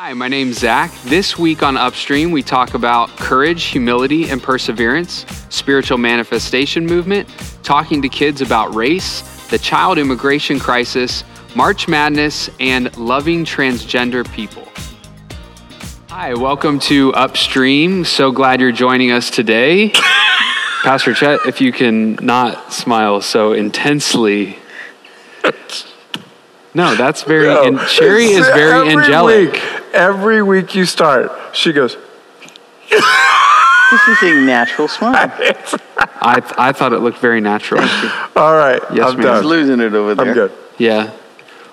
Hi, my name's Zach. This week on Upstream, we talk about courage, humility, and perseverance, spiritual manifestation movement, talking to kids about race, the child immigration crisis, March Madness, and loving transgender people. Hi, welcome to Upstream. So glad you're joining us today. Pastor Chet, if you can not smile so intensely. No, that's very. No. and Sherry is very every angelic. Week, every week you start, she goes, This is a natural smile. I, I thought it looked very natural. All right, Yes, I'm ma'am. He's losing it over there. I'm good. Yeah.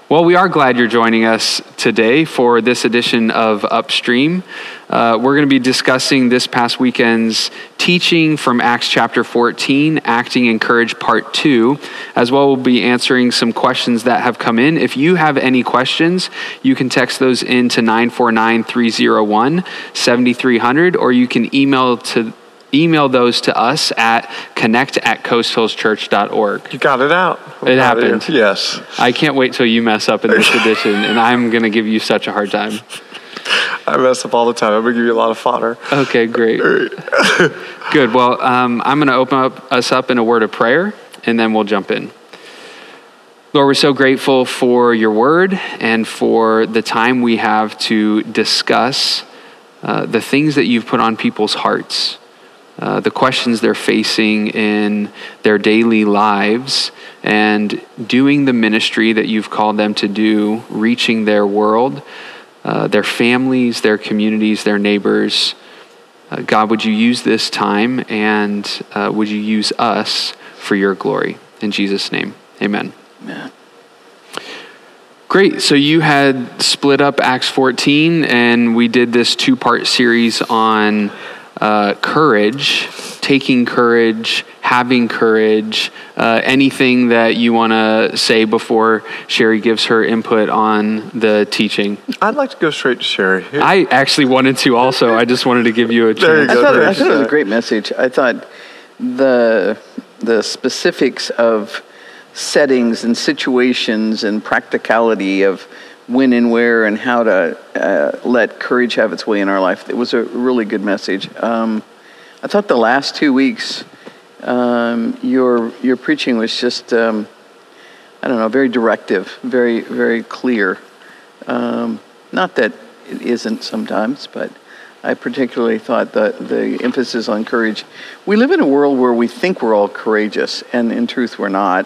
Well, we are glad you're joining us today for this edition of Upstream. Uh, we're going to be discussing this past weekend's teaching from Acts chapter 14, Acting in Courage Part 2. As well, we'll be answering some questions that have come in. If you have any questions, you can text those in to 949 301 7300, or you can email to email those to us at connect at coasthillschurch.org. You got it out. It Got happened. Yes. I can't wait till you mess up in this edition, and I'm going to give you such a hard time. I mess up all the time. I'm going to give you a lot of fodder. Okay, great. Good. Well, um, I'm going to open up us up in a word of prayer, and then we'll jump in. Lord, we're so grateful for your word and for the time we have to discuss uh, the things that you've put on people's hearts, uh, the questions they're facing in their daily lives, and doing the ministry that you've called them to do, reaching their world, uh, their families, their communities, their neighbors. Uh, God, would you use this time and uh, would you use us for your glory? In Jesus' name, amen. Yeah. Great. So you had split up Acts 14, and we did this two part series on uh, courage, taking courage, having courage. Uh, anything that you want to say before Sherry gives her input on the teaching? I'd like to go straight to Sherry. Here- I actually wanted to also. I just wanted to give you a There you chance. I go. thought, I Thanks, thought it was a great message. I thought the the specifics of settings and situations and practicality of when and where and how to uh, let courage have its way in our life. It was a really good message. Um, I thought the last two weeks, um, your your preaching was just um, I don't know, very directive, very very clear. Um, not that it isn't sometimes, but I particularly thought that the emphasis on courage. We live in a world where we think we're all courageous, and in truth, we're not.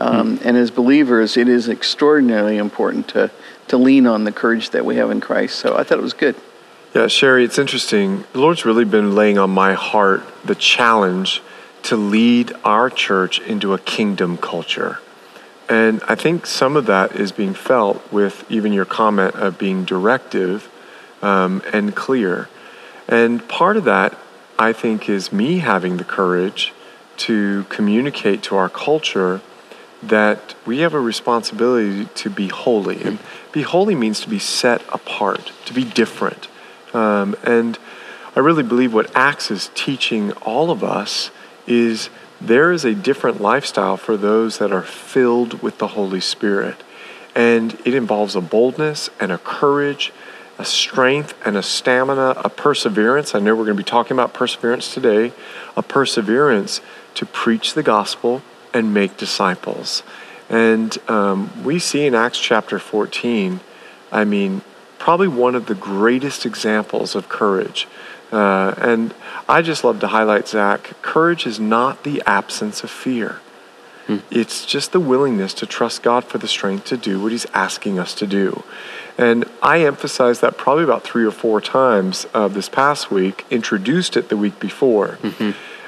Um, And as believers, it is extraordinarily important to, to lean on the courage that we have in Christ. So I thought it was good. Yeah, Sherry, it's interesting. The Lord's really been laying on my heart the challenge to lead our church into a kingdom culture. And I think some of that is being felt with even your comment of being directive um, and clear. And part of that, I think, is me having the courage to communicate to our culture that we have a responsibility to be holy. And be holy means to be set apart, to be different. Um, and I really believe what Acts is teaching all of us is there is a different lifestyle for those that are filled with the Holy Spirit. And it involves a boldness and a courage, a strength and a stamina, a perseverance. I know we're going to be talking about perseverance today, a perseverance to preach the gospel and make disciples. And um, we see in Acts chapter 14, I mean, probably one of the greatest examples of courage. Uh, and I just love to highlight, Zach, courage is not the absence of fear. It's just the willingness to trust God for the strength to do what He's asking us to do. And I emphasized that probably about three or four times uh, this past week, introduced it the week before.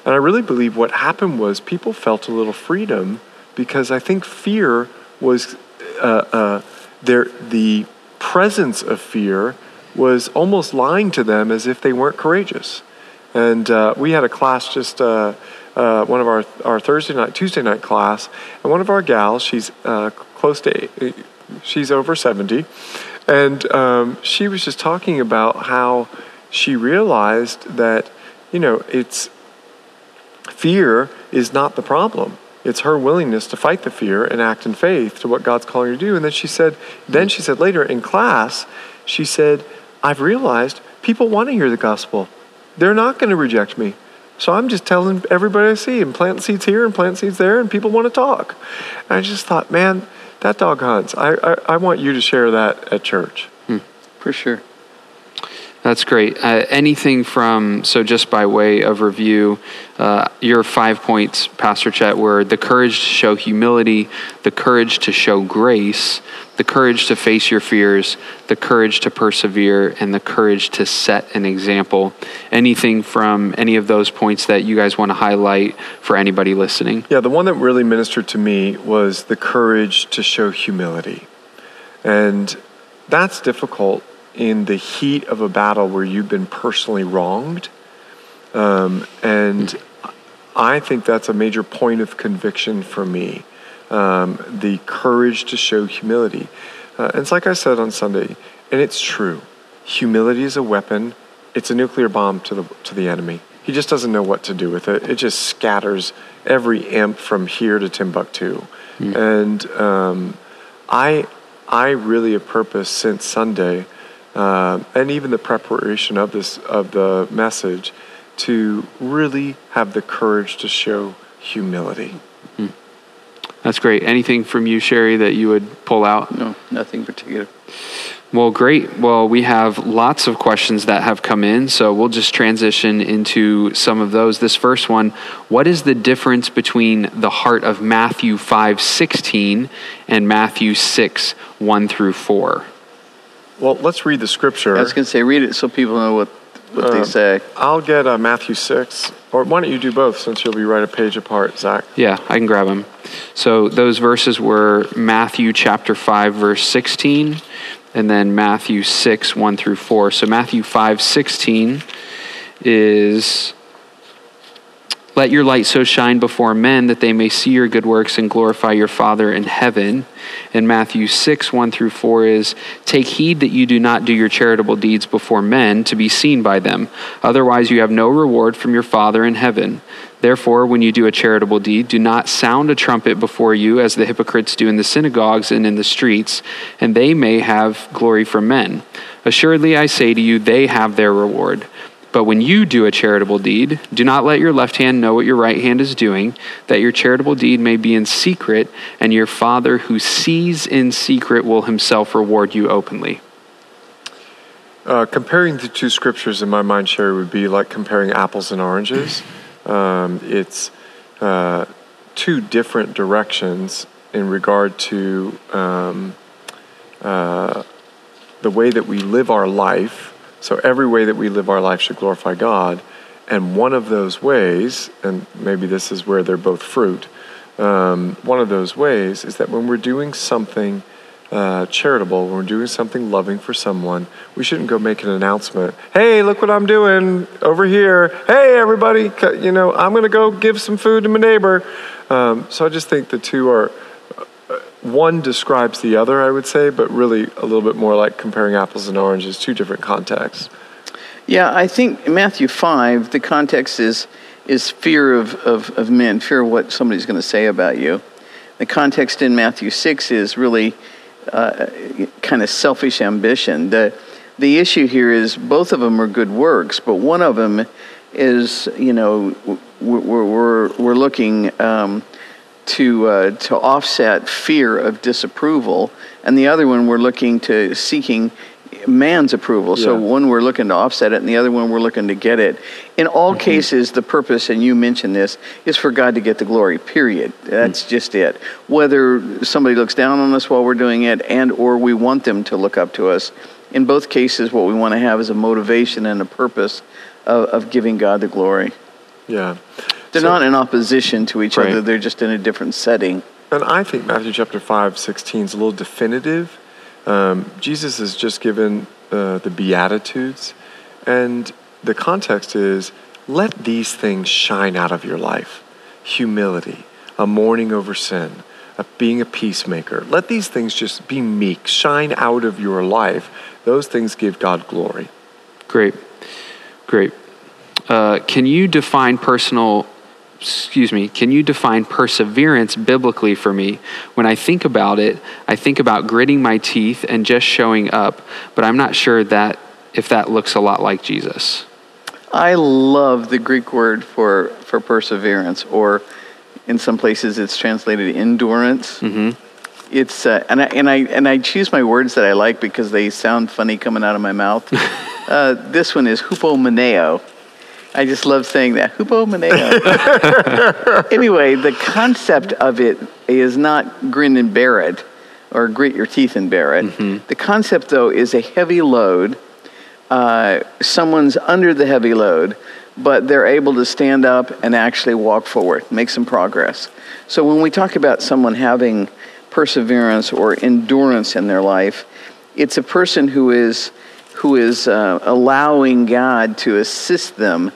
And I really believe what happened was people felt a little freedom because I think fear was uh, uh, their, the presence of fear was almost lying to them as if they weren't courageous. And uh, we had a class just uh, uh, one of our our Thursday night, Tuesday night class, and one of our gals, she's uh, close to, she's over seventy, and um, she was just talking about how she realized that you know it's fear is not the problem. It's her willingness to fight the fear and act in faith to what God's calling her to do. And then she said, then she said later in class, She said, I've realized people want to hear the gospel. They're not going to reject me. So I'm just telling everybody I see and plant seeds here and plant seeds there, and people want to talk. And I just thought, man, that dog hunts. I, I, I want you to share that at church. Hmm. For sure. That's great. Uh, anything from, so just by way of review, uh, your five points, Pastor Chet, were the courage to show humility, the courage to show grace, the courage to face your fears, the courage to persevere, and the courage to set an example. Anything from any of those points that you guys want to highlight for anybody listening? Yeah, the one that really ministered to me was the courage to show humility. And that's difficult in the heat of a battle where you've been personally wronged. Um, and I think that's a major point of conviction for me um, the courage to show humility. Uh, and it's like I said on Sunday, and it's true humility is a weapon, it's a nuclear bomb to the, to the enemy. He just doesn't know what to do with it. It just scatters every imp from here to Timbuktu. Mm. And um, I, I really have purpose since Sunday uh, and even the preparation of this of the message to really have the courage to show humility. Hmm. That's great. Anything from you, Sherry, that you would pull out? No, nothing particular. Well, great. Well, we have lots of questions that have come in, so we'll just transition into some of those. This first one, what is the difference between the heart of Matthew 5:16 and Matthew 6, 1 through 4? Well, let's read the scripture. I was going to say, read it so people know what, what uh, they say. I'll get uh, Matthew 6. Or why don't you do both since you'll be right a page apart, Zach? Yeah, I can grab them. So those verses were Matthew chapter 5, verse 16, and then Matthew 6, 1 through 4. So Matthew 5, 16 is let your light so shine before men that they may see your good works and glorify your Father in heaven. And Matthew 6, 1 through 4 is Take heed that you do not do your charitable deeds before men to be seen by them. Otherwise, you have no reward from your Father in heaven. Therefore, when you do a charitable deed, do not sound a trumpet before you as the hypocrites do in the synagogues and in the streets, and they may have glory from men. Assuredly, I say to you, they have their reward. But when you do a charitable deed, do not let your left hand know what your right hand is doing, that your charitable deed may be in secret, and your Father who sees in secret will himself reward you openly. Uh, comparing the two scriptures in my mind, Sherry, would be like comparing apples and oranges. Um, it's uh, two different directions in regard to um, uh, the way that we live our life so every way that we live our life should glorify God. And one of those ways, and maybe this is where they're both fruit, um, one of those ways is that when we're doing something uh, charitable, when we're doing something loving for someone, we shouldn't go make an announcement. Hey, look what I'm doing over here. Hey, everybody, you know, I'm going to go give some food to my neighbor. Um, so I just think the two are one describes the other, I would say, but really a little bit more like comparing apples and oranges, two different contexts. Yeah, I think in Matthew 5, the context is, is fear of, of, of men, fear of what somebody's going to say about you. The context in Matthew 6 is really uh, kind of selfish ambition. The, the issue here is both of them are good works, but one of them is, you know, we're, we're, we're looking. Um, to uh, to offset fear of disapproval, and the other one we're looking to seeking man's approval. Yeah. So one we're looking to offset it, and the other one we're looking to get it. In all mm-hmm. cases, the purpose, and you mentioned this, is for God to get the glory. Period. That's mm-hmm. just it. Whether somebody looks down on us while we're doing it, and or we want them to look up to us. In both cases, what we want to have is a motivation and a purpose of, of giving God the glory. Yeah. They're so, not in opposition to each right. other. They're just in a different setting. And I think Matthew chapter 5, 16 is a little definitive. Um, Jesus has just given uh, the Beatitudes, and the context is let these things shine out of your life humility, a mourning over sin, a, being a peacemaker. Let these things just be meek, shine out of your life. Those things give God glory. Great. Great. Uh, can you define personal excuse me, can you define perseverance biblically for me? When I think about it, I think about gritting my teeth and just showing up, but I'm not sure that if that looks a lot like Jesus. I love the Greek word for, for perseverance, or in some places it's translated endurance. Mm-hmm. It's uh, and I and I and I choose my words that I like because they sound funny coming out of my mouth. uh, this one is hupomeneo. I just love saying that hupomeneo. anyway, the concept of it is not grin and bear it, or grit your teeth and bear it. Mm-hmm. The concept, though, is a heavy load. Uh, someone's under the heavy load, but they're able to stand up and actually walk forward, make some progress. So when we talk about someone having perseverance or endurance in their life. It's a person who is who is uh, allowing God to assist them,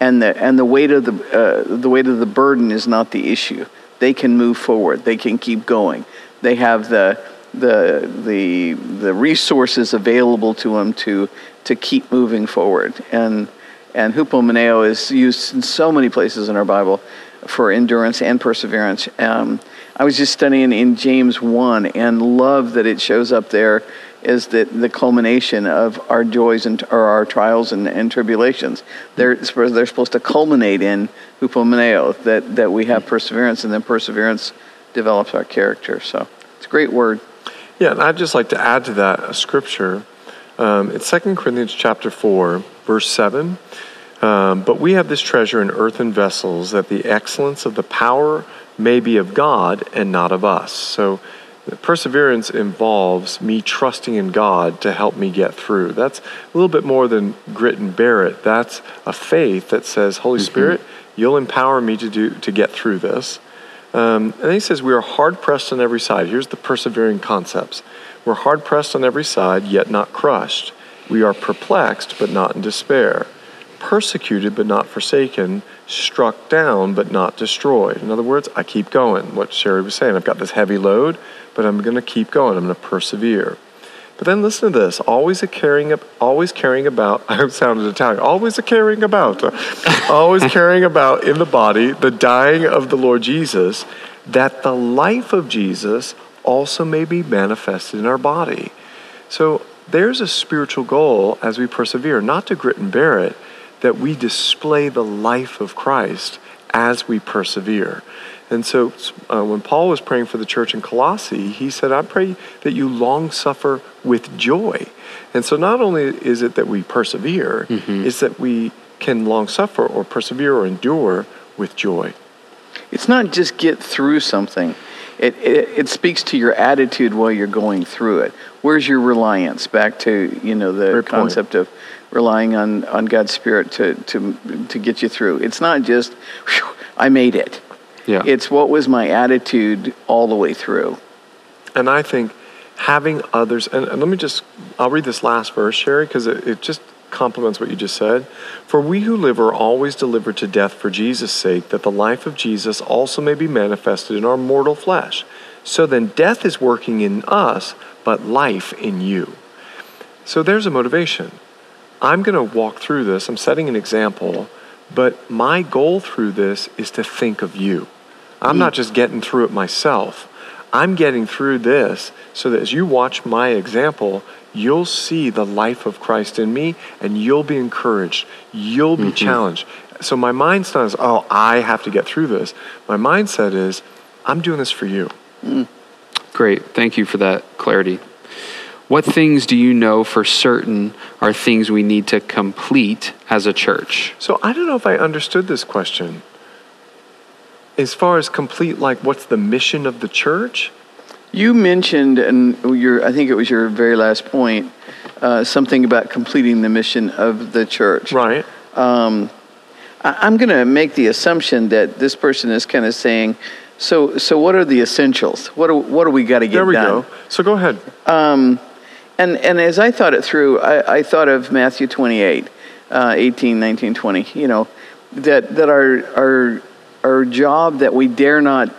and the and the weight of the uh, the weight of the burden is not the issue. They can move forward. They can keep going. They have the the the the resources available to them to to keep moving forward. And and hupomeneo is used in so many places in our Bible for endurance and perseverance. Um, I was just studying in James 1 and love that it shows up there as the, the culmination of our joys and or our trials and, and tribulations. They're, they're supposed to culminate in hupomeneo, that, that we have perseverance, and then perseverance develops our character. So it's a great word. Yeah, and I'd just like to add to that a scripture. Um, it's 2 Corinthians chapter 4, verse 7. Um, but we have this treasure in earthen vessels, that the excellence of the power may be of God and not of us. So perseverance involves me trusting in God to help me get through. That's a little bit more than grit and bear it. That's a faith that says, Holy mm-hmm. Spirit, you'll empower me to do to get through this. Um, and then he says, We are hard pressed on every side. Here's the persevering concepts. We're hard pressed on every side, yet not crushed. We are perplexed, but not in despair persecuted but not forsaken, struck down but not destroyed. In other words, I keep going. What Sherry was saying, I've got this heavy load, but I'm going to keep going. I'm going to persevere. But then listen to this: always a caring, always caring about. I sounded Italian. Always a caring about, always caring about in the body the dying of the Lord Jesus, that the life of Jesus also may be manifested in our body. So there's a spiritual goal as we persevere, not to grit and bear it, that we display the life of Christ as we persevere. And so uh, when Paul was praying for the church in Colossae, he said, I pray that you long suffer with joy. And so not only is it that we persevere, mm-hmm. it's that we can long suffer or persevere or endure with joy. It's not just get through something. It, it, it, speaks to your attitude while you're going through it. Where's your reliance? Back to you know the concept of relying on, on God's Spirit to, to, to get you through. It's not just, I made it. Yeah. It's what was my attitude all the way through. And I think having others, and, and let me just, I'll read this last verse, Sherry, because it, it just complements what you just said. For we who live are always delivered to death for Jesus' sake, that the life of Jesus also may be manifested in our mortal flesh. So then death is working in us, but life in you. So there's a motivation. I'm going to walk through this. I'm setting an example, but my goal through this is to think of you. I'm not just getting through it myself. I'm getting through this so that as you watch my example, you'll see the life of Christ in me and you'll be encouraged. You'll be mm-hmm. challenged. So my mindset is, oh, I have to get through this. My mindset is, I'm doing this for you. Mm. Great. Thank you for that clarity. What things do you know for certain are things we need to complete as a church? So I don't know if I understood this question. As far as complete, like what's the mission of the church? You mentioned, and your, I think it was your very last point, uh, something about completing the mission of the church. Right. Um, I, am going to make the assumption that this person is kind of saying, so, so what are the essentials? What do, what do we got to get done? There we done? go. So go ahead. Um, and, and as I thought it through, I, I thought of Matthew 28, uh, 18, 19, 20, you know, that, that our, our, our job that we dare not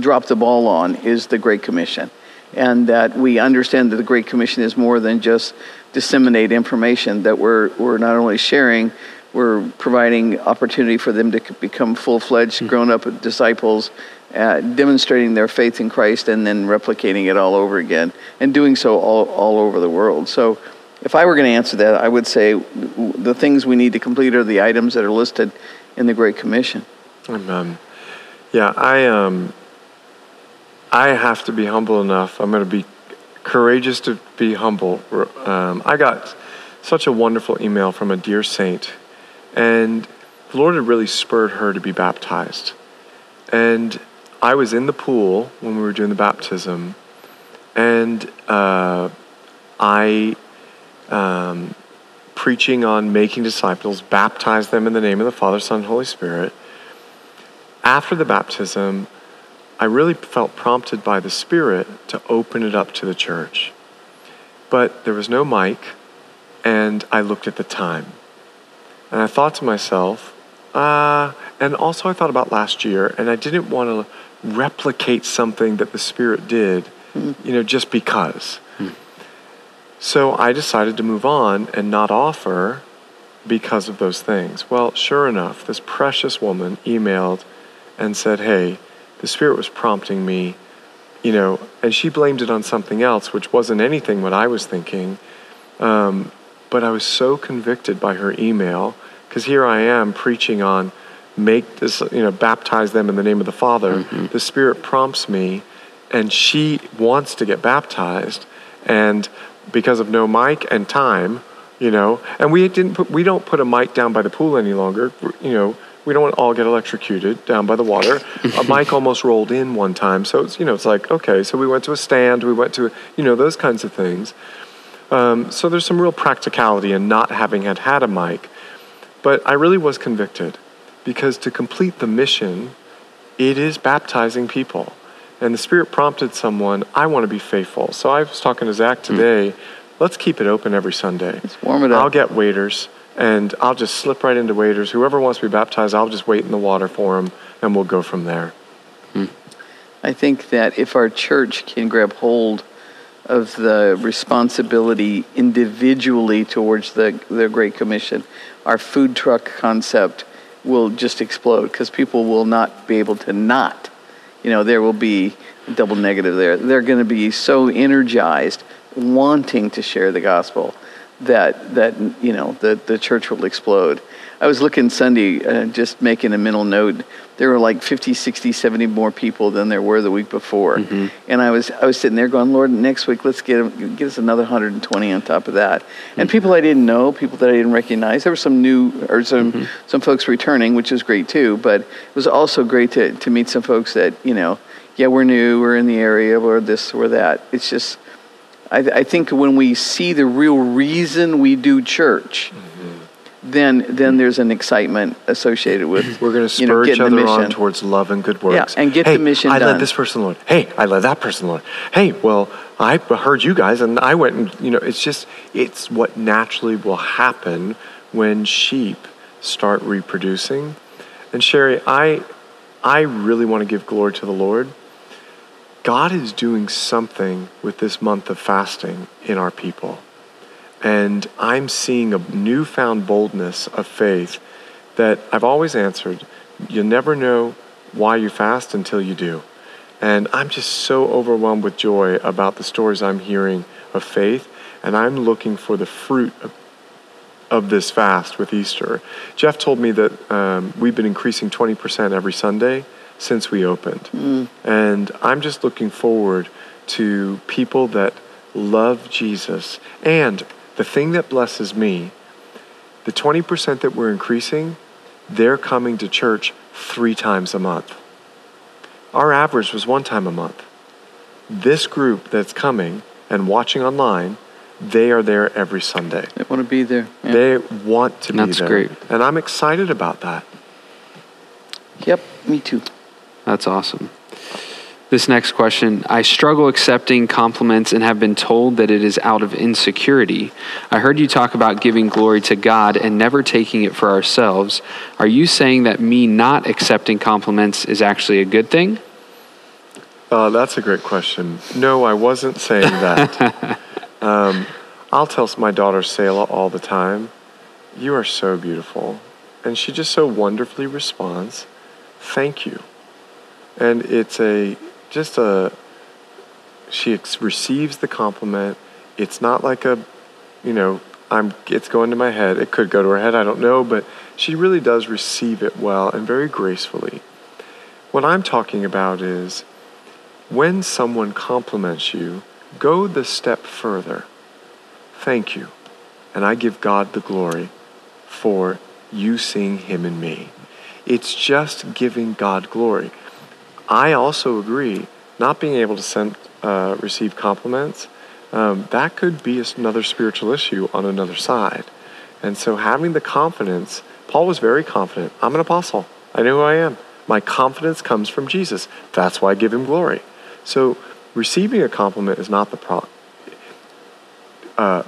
drop the ball on is the Great Commission. And that we understand that the Great Commission is more than just disseminate information, that we're, we're not only sharing, we're providing opportunity for them to become full-fledged, grown-up disciples, uh, demonstrating their faith in Christ, and then replicating it all over again, and doing so all, all over the world. So, if I were going to answer that, I would say the things we need to complete are the items that are listed in the Great Commission. Amen. Yeah, I um, I have to be humble enough. I'm going to be courageous to be humble. Um, I got such a wonderful email from a dear saint, and the Lord had really spurred her to be baptized. And I was in the pool when we were doing the baptism, and uh, I, um, preaching on making disciples, baptized them in the name of the Father, Son, and Holy Spirit. After the baptism, I really felt prompted by the Spirit to open it up to the church. But there was no mic, and I looked at the time. And I thought to myself, uh, and also I thought about last year, and I didn't want to replicate something that the Spirit did, mm. you know, just because. Mm. So I decided to move on and not offer because of those things. Well, sure enough, this precious woman emailed and said, Hey, the Spirit was prompting me, you know, and she blamed it on something else, which wasn't anything what I was thinking. Um, but I was so convicted by her email because here I am preaching on make this, you know, baptize them in the name of the Father. Mm-hmm. The Spirit prompts me, and she wants to get baptized, and because of no mic and time, you know, and we didn't put, we don't put a mic down by the pool any longer, you know we don't want to all get electrocuted down by the water. a mic almost rolled in one time, so it's you know it's like okay, so we went to a stand, we went to you know those kinds of things. Um, so there's some real practicality in not having had had a mic, but I really was convicted because to complete the mission, it is baptizing people, and the Spirit prompted someone. I want to be faithful, so I was talking to Zach hmm. today. Mm. Let's keep it open every Sunday. Let's warm it up. I'll get waders and I'll just slip right into waders. Whoever wants to be baptized, I'll just wait in the water for them, and we'll go from there. Hmm. I think that if our church can grab hold of the responsibility individually towards the, the Great Commission, our food truck concept will just explode because people will not be able to not. You know, there will be double negative there. They're going to be so energized, wanting to share the gospel that that you know the the church will explode. I was looking Sunday, uh, just making a mental note. There were like 50, 60, 70 more people than there were the week before, mm-hmm. and I was I was sitting there going, Lord, next week let's get get us another 120 on top of that. And mm-hmm. people I didn't know, people that I didn't recognize. There were some new or some mm-hmm. some folks returning, which is great too. But it was also great to to meet some folks that you know, yeah, we're new, we're in the area, or this or that. It's just I, I think when we see the real reason we do church, mm-hmm. Then then there's an excitement associated with. We're going to spur you know, each other on towards love and good works. Yeah, and get hey, the mission I done. led this person, Lord. Hey, I led that person, Lord. Hey, well, I heard you guys, and I went and you know, it's just it's what naturally will happen when sheep start reproducing. And Sherry, I I really want to give glory to the Lord God is doing something with this month of fasting in our people. And I'm seeing a newfound boldness of faith that I've always answered. You'll never know why you fast until you do. And I'm just so overwhelmed with joy about the stories I'm hearing of faith. And I'm looking for the fruit of, of this fast with Easter. Jeff told me that um, we've been increasing 20% every Sunday since we opened. Mm. And I'm just looking forward to people that love Jesus. And the thing that blesses me, the 20% that we're increasing, they're coming to church three times a month. Our average was one time a month. This group that's coming and watching online, they are there every Sunday. They want to be there. Yeah. They want to That's be there. That's great. And I'm excited about that. Yep, me too. That's awesome. This next question I struggle accepting compliments and have been told that it is out of insecurity. I heard you talk about giving glory to God and never taking it for ourselves. Are you saying that me not accepting compliments is actually a good thing? Uh, that's a great question. No, I wasn't saying that. um, I'll tell my daughter Selah all the time You are so beautiful. And she just so wonderfully responds, Thank you. And it's a just a she ex- receives the compliment. It's not like a, you know, I'm it's going to my head. It could go to her head, I don't know, but she really does receive it well and very gracefully. What I'm talking about is when someone compliments you, go the step further. Thank you. And I give God the glory for you seeing him in me. It's just giving God glory. I also agree, not being able to send, uh, receive compliments, um, that could be another spiritual issue on another side. And so having the confidence, Paul was very confident. I'm an apostle. I know who I am. My confidence comes from Jesus. That's why I give him glory. So receiving a compliment is not the problem. Uh,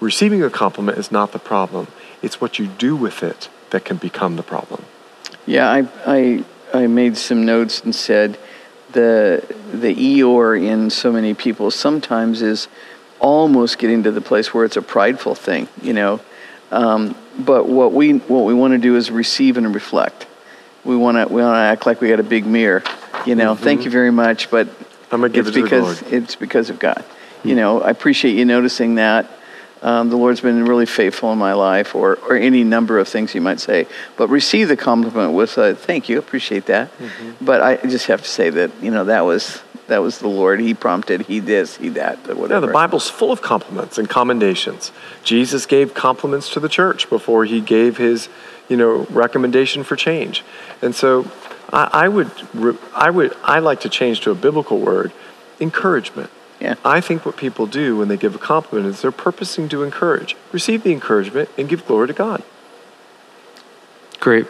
receiving a compliment is not the problem. It's what you do with it that can become the problem. Yeah, I, I, I made some notes and said the, the Eeyore in so many people sometimes is almost getting to the place where it's a prideful thing, you know. Um, but what we, what we want to do is receive and reflect. We want to we want to act like we got a big mirror, you know. Mm-hmm. Thank you very much, but I'm gonna give it's it because it's because of God. Mm-hmm. You know, I appreciate you noticing that. Um, the Lord's been really faithful in my life, or, or any number of things you might say. But receive the compliment with a thank you, appreciate that. Mm-hmm. But I just have to say that you know that was that was the Lord. He prompted. He this. He that. Whatever. Yeah, the Bible's full of compliments and commendations. Jesus gave compliments to the church before he gave his, you know, recommendation for change. And so, I, I would, I would, I like to change to a biblical word, encouragement. Yeah. I think what people do when they give a compliment is they're purposing to encourage. Receive the encouragement and give glory to God. Great.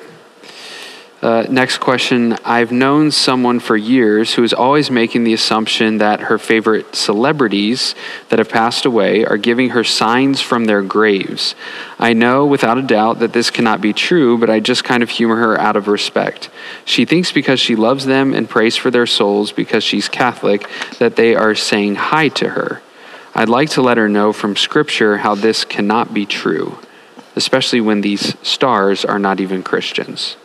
Uh, next question. I've known someone for years who is always making the assumption that her favorite celebrities that have passed away are giving her signs from their graves. I know without a doubt that this cannot be true, but I just kind of humor her out of respect. She thinks because she loves them and prays for their souls because she's Catholic that they are saying hi to her. I'd like to let her know from Scripture how this cannot be true, especially when these stars are not even Christians.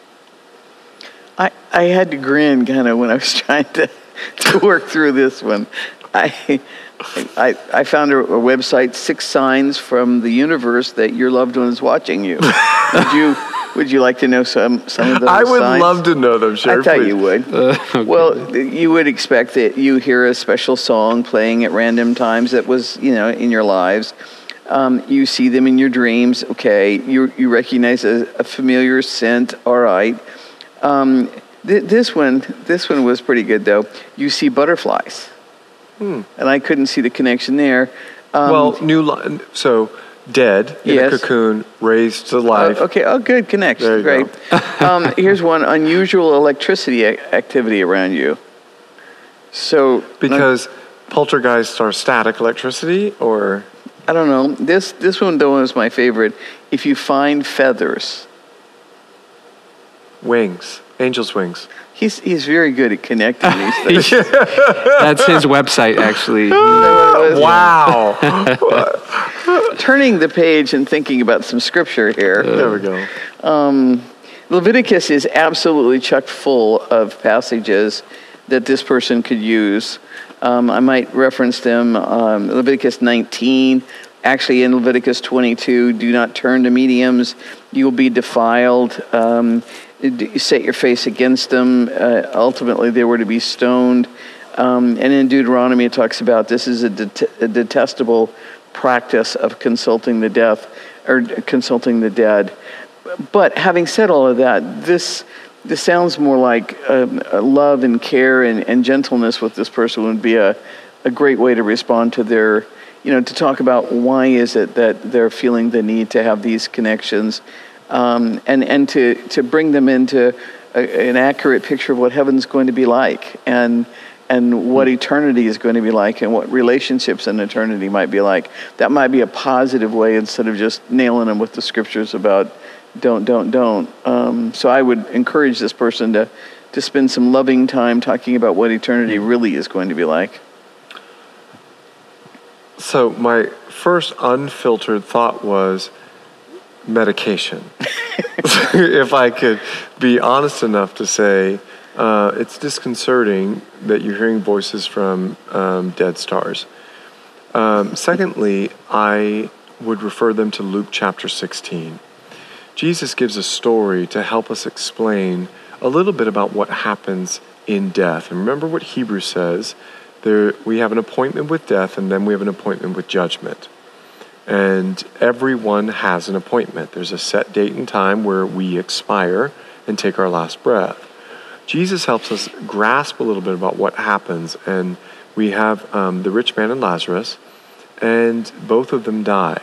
I, I had to grin kind of when I was trying to, to work through this one. I, I, I found a, a, website, Six Signs from the Universe that your loved one is watching you. would you would you like to know some, some of those I would signs? love to know them, sure. I thought please. you would. Uh, okay. Well, you would expect that you hear a special song playing at random times that was, you know, in your lives. Um, you see them in your dreams, okay. You, you recognize a, a familiar scent, all right. Um, th- this one, this one was pretty good though. You see butterflies, hmm. and I couldn't see the connection there. Um, well, new li- so dead in yes. a cocoon, raised to life. Uh, okay, oh, good connection. Great. um, here's one unusual electricity activity around you. So because poltergeists are static electricity, or I don't know. This this one though is my favorite. If you find feathers, wings. Angel's wings. He's, he's very good at connecting these things. That's his website, actually. wow. Turning the page and thinking about some scripture here. Uh, there we go. Um, Leviticus is absolutely chock full of passages that this person could use. Um, I might reference them. Um, Leviticus 19, actually in Leviticus 22, do not turn to mediums, you will be defiled. Um, you set your face against them. Uh, ultimately, they were to be stoned. Um, and in Deuteronomy, it talks about this is a, det- a, detestable practice of consulting the deaf or consulting the dead. But having said all of that, this this sounds more like um, love and care and, and, gentleness with this person would be a, a great way to respond to their, you know, to talk about why is it that they're feeling the need to have these connections um, and, and to, to bring them into a, an accurate picture of what heaven's going to be like and, and what eternity is going to be like and what relationships in eternity might be like. That might be a positive way instead of just nailing them with the scriptures about don't, don't, don't. Um, so I would encourage this person to, to spend some loving time talking about what eternity really is going to be like. So my first unfiltered thought was medication. if I could be honest enough to say, uh, it's disconcerting that you're hearing voices from um, dead stars. Um, secondly, I would refer them to Luke chapter 16. Jesus gives a story to help us explain a little bit about what happens in death. And remember what Hebrews says there, we have an appointment with death, and then we have an appointment with judgment. And everyone has an appointment. There's a set date and time where we expire and take our last breath. Jesus helps us grasp a little bit about what happens. And we have um, the rich man and Lazarus, and both of them die.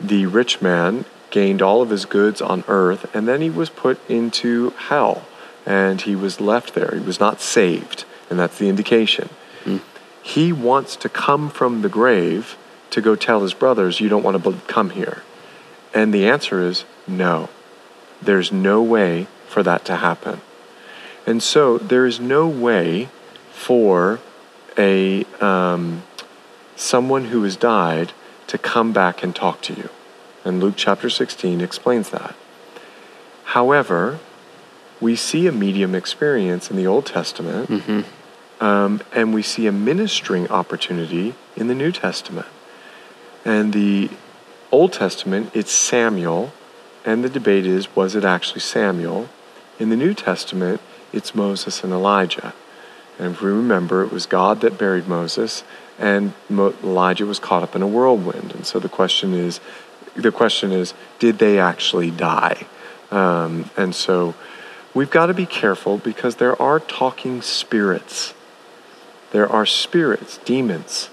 The rich man gained all of his goods on earth, and then he was put into hell, and he was left there. He was not saved, and that's the indication. Mm. He wants to come from the grave to go tell his brothers, You don't want to come here. And the answer is no. There's no way for that to happen. And so there is no way for a um, someone who has died to come back and talk to you. And Luke chapter 16 explains that. However, we see a medium experience in the Old Testament, mm-hmm. um, and we see a ministering opportunity in the New Testament. And the Old Testament, it's Samuel, and the debate is was it actually Samuel? In the New Testament, it's Moses and Elijah. And if we remember, it was God that buried Moses, and Elijah was caught up in a whirlwind. And so the question is, the question is, did they actually die? Um, and so we've got to be careful because there are talking spirits. There are spirits, demons,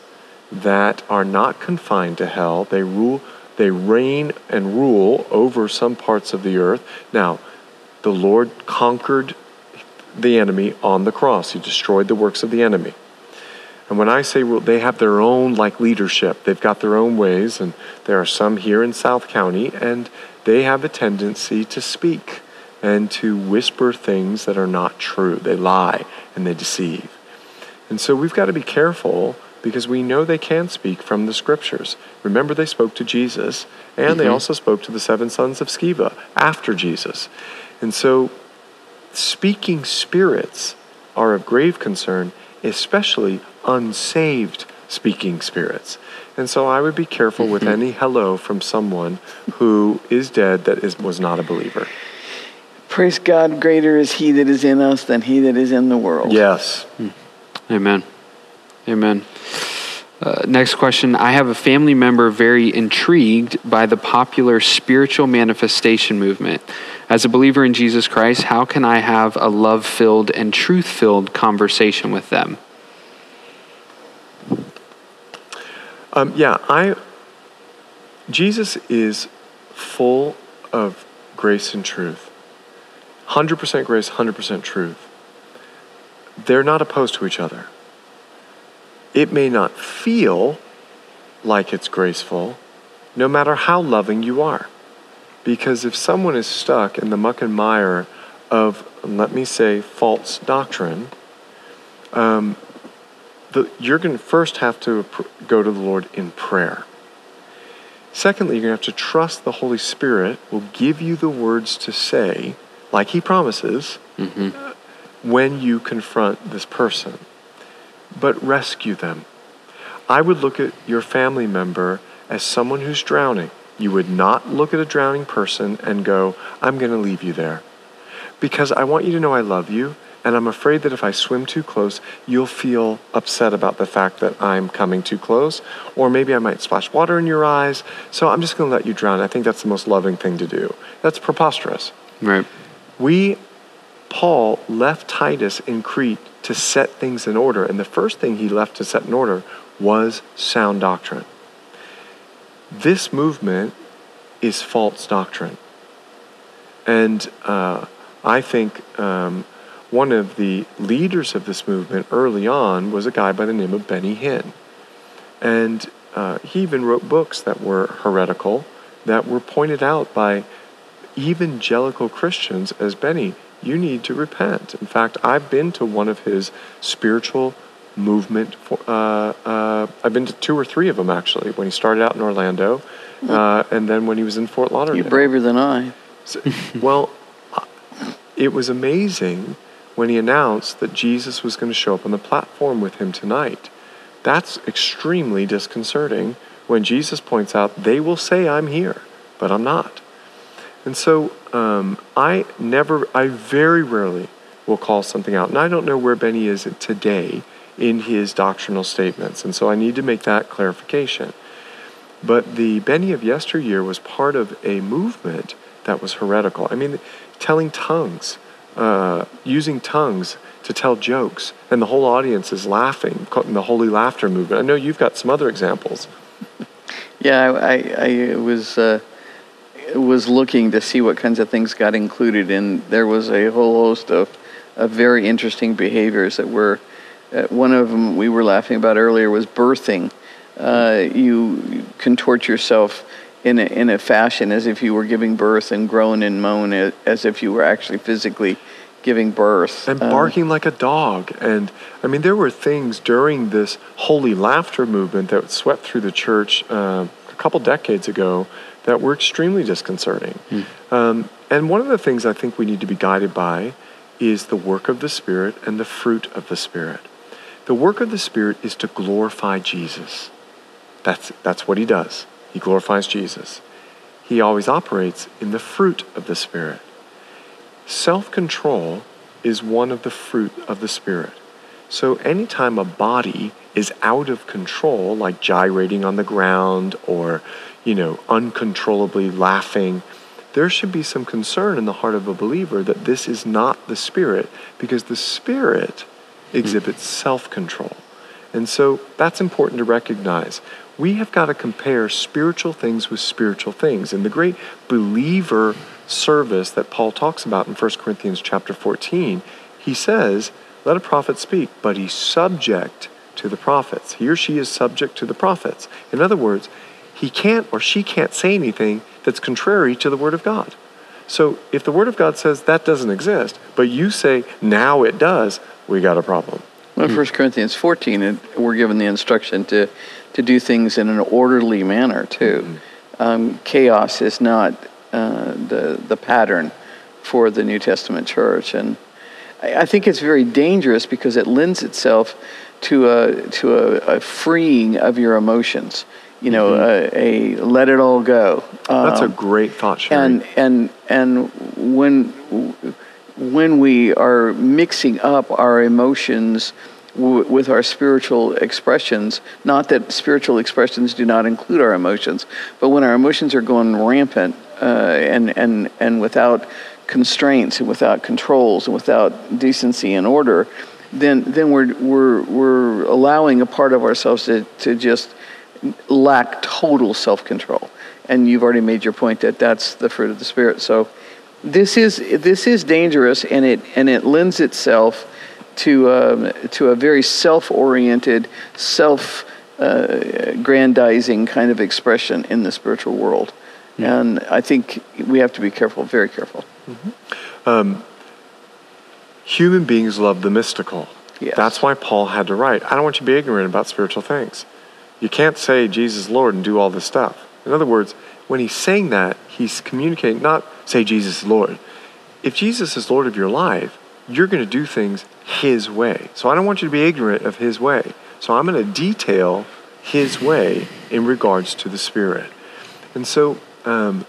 that are not confined to hell. They rule, they reign and rule over some parts of the earth. Now, the Lord conquered the enemy on the cross. He destroyed the works of the enemy. And when I say well, they have their own like leadership, they've got their own ways, and there are some here in South County, and they have a tendency to speak and to whisper things that are not true. They lie and they deceive. And so we've got to be careful because we know they can speak from the scriptures. Remember, they spoke to Jesus, and mm-hmm. they also spoke to the seven sons of Sceva after Jesus. And so, speaking spirits are of grave concern, especially unsaved speaking spirits. And so I would be careful mm-hmm. with any hello from someone who is dead that is, was not a believer. Praise God, greater is He that is in us than He that is in the world. Yes. Hmm. Amen. Amen. Uh, next question. I have a family member very intrigued by the popular spiritual manifestation movement. As a believer in Jesus Christ, how can I have a love filled and truth filled conversation with them? Um, yeah, I. Jesus is full of grace and truth. 100% grace, 100% truth. They're not opposed to each other. It may not feel like it's graceful, no matter how loving you are. Because if someone is stuck in the muck and mire of, let me say, false doctrine, um, the, you're going to first have to go to the Lord in prayer. Secondly, you're going to have to trust the Holy Spirit will give you the words to say, like He promises, mm-hmm. when you confront this person but rescue them. I would look at your family member as someone who's drowning. You would not look at a drowning person and go, I'm going to leave you there. Because I want you to know I love you, and I'm afraid that if I swim too close, you'll feel upset about the fact that I'm coming too close, or maybe I might splash water in your eyes. So I'm just going to let you drown. I think that's the most loving thing to do. That's preposterous. Right. We, Paul left Titus in Crete to set things in order. And the first thing he left to set in order was sound doctrine. This movement is false doctrine. And uh, I think um, one of the leaders of this movement early on was a guy by the name of Benny Hinn. And uh, he even wrote books that were heretical, that were pointed out by evangelical Christians as Benny you need to repent. In fact, I've been to one of his spiritual movement. For, uh, uh, I've been to two or three of them actually. When he started out in Orlando, uh, and then when he was in Fort Lauderdale. You're braver than I. So- well, it was amazing when he announced that Jesus was going to show up on the platform with him tonight. That's extremely disconcerting when Jesus points out, they will say I'm here, but I'm not. And so um, I never, I very rarely will call something out. And I don't know where Benny is today in his doctrinal statements. And so I need to make that clarification. But the Benny of yesteryear was part of a movement that was heretical. I mean, telling tongues, uh, using tongues to tell jokes, and the whole audience is laughing, the holy laughter movement. I know you've got some other examples. Yeah, I, I, I was uh, was looking to see what kinds of things got included, and there was a whole host of, of very interesting behaviors that were. Uh, one of them we were laughing about earlier was birthing. Uh, you contort yourself in a, in a fashion as if you were giving birth and groan and moan as if you were actually physically giving birth. and Uh, barking like a dog. And I mean, there were things during this holy laughter movement that swept through the church uh, a couple decades ago that were extremely disconcerting. Um, and one of the things I think we need to be guided by is the work of the Spirit and the fruit of the Spirit. The work of the Spirit is to glorify Jesus. That's, that's what he does. He glorifies Jesus. He always operates in the fruit of the Spirit. Self control is one of the fruit of the Spirit. So anytime a body is out of control, like gyrating on the ground or, you know, uncontrollably laughing, there should be some concern in the heart of a believer that this is not the Spirit because the Spirit exhibits self control. And so that's important to recognize. We have got to compare spiritual things with spiritual things. And the great believer service that Paul talks about in 1 Corinthians chapter 14, he says, Let a prophet speak, but he's subject to the prophets. He or she is subject to the prophets. In other words, he can't or she can't say anything that's contrary to the Word of God. So if the Word of God says that doesn't exist, but you say now it does, we got a problem. Well, in 1 Corinthians 14, we're given the instruction to, to do things in an orderly manner, too. Um, chaos is not uh, the, the pattern for the New Testament church. And I, I think it's very dangerous because it lends itself to a, to a, a freeing of your emotions. You know, a, a let it all go. That's a Um, great thought, Sherry. and and and when when we are mixing up our emotions w- with our spiritual expressions not that spiritual expressions do not include our emotions but when our emotions are going rampant uh, and and and without constraints and without controls and without decency and order then then we're we're we're allowing a part of ourselves to, to just lack total self-control and you've already made your point that that's the fruit of the spirit so this is this is dangerous and it and it lends itself to um, to a very self-oriented self uh, grandizing kind of expression in the spiritual world and i think we have to be careful very careful Human beings love the mystical. Yes. That's why Paul had to write, I don't want you to be ignorant about spiritual things. You can't say Jesus Lord and do all this stuff. In other words, when he's saying that, he's communicating, not say Jesus Lord. If Jesus is Lord of your life, you're going to do things his way. So I don't want you to be ignorant of his way. So I'm going to detail his way in regards to the Spirit. And so, um,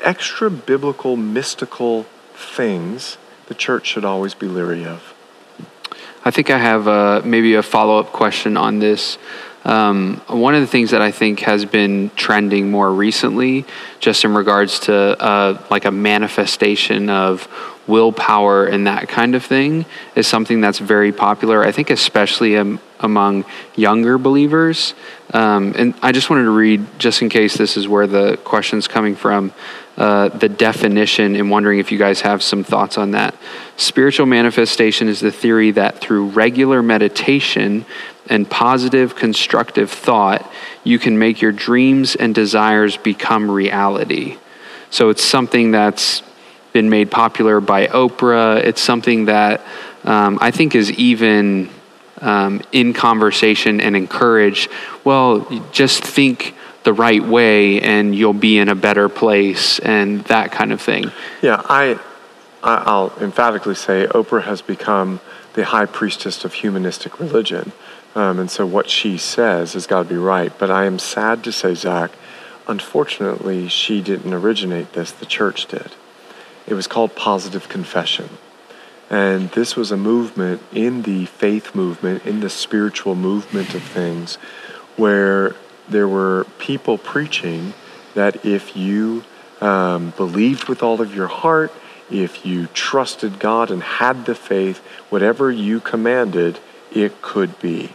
extra biblical, mystical things the church should always be leery of. I think I have uh, maybe a follow up question on this. Um, one of the things that I think has been trending more recently, just in regards to uh, like a manifestation of willpower and that kind of thing, is something that's very popular. I think, especially um, among younger believers. Um, and I just wanted to read, just in case this is where the question's coming from, uh, the definition and wondering if you guys have some thoughts on that. Spiritual manifestation is the theory that through regular meditation and positive, constructive thought, you can make your dreams and desires become reality. So it's something that's been made popular by Oprah. It's something that um, I think is even um, in conversation and encourage, Well, just think the right way and you'll be in a better place and that kind of thing. Yeah, I, I'll emphatically say Oprah has become the high priestess of humanistic religion. Um, and so what she says has got to be right. But I am sad to say, Zach, unfortunately, she didn't originate this, the church did. It was called positive confession. And this was a movement in the faith movement, in the spiritual movement of things, where there were people preaching that if you um, believed with all of your heart, if you trusted God and had the faith, whatever you commanded, it could be.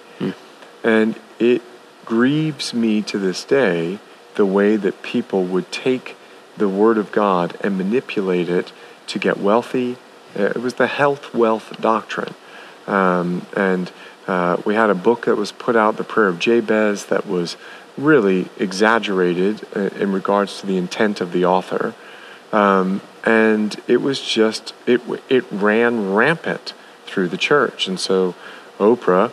And it grieves me to this day the way that people would take the Word of God and manipulate it to get wealthy. It was the health wealth doctrine. Um, and uh, we had a book that was put out, The Prayer of Jabez, that was really exaggerated uh, in regards to the intent of the author. Um, and it was just, it, it ran rampant through the church. And so Oprah,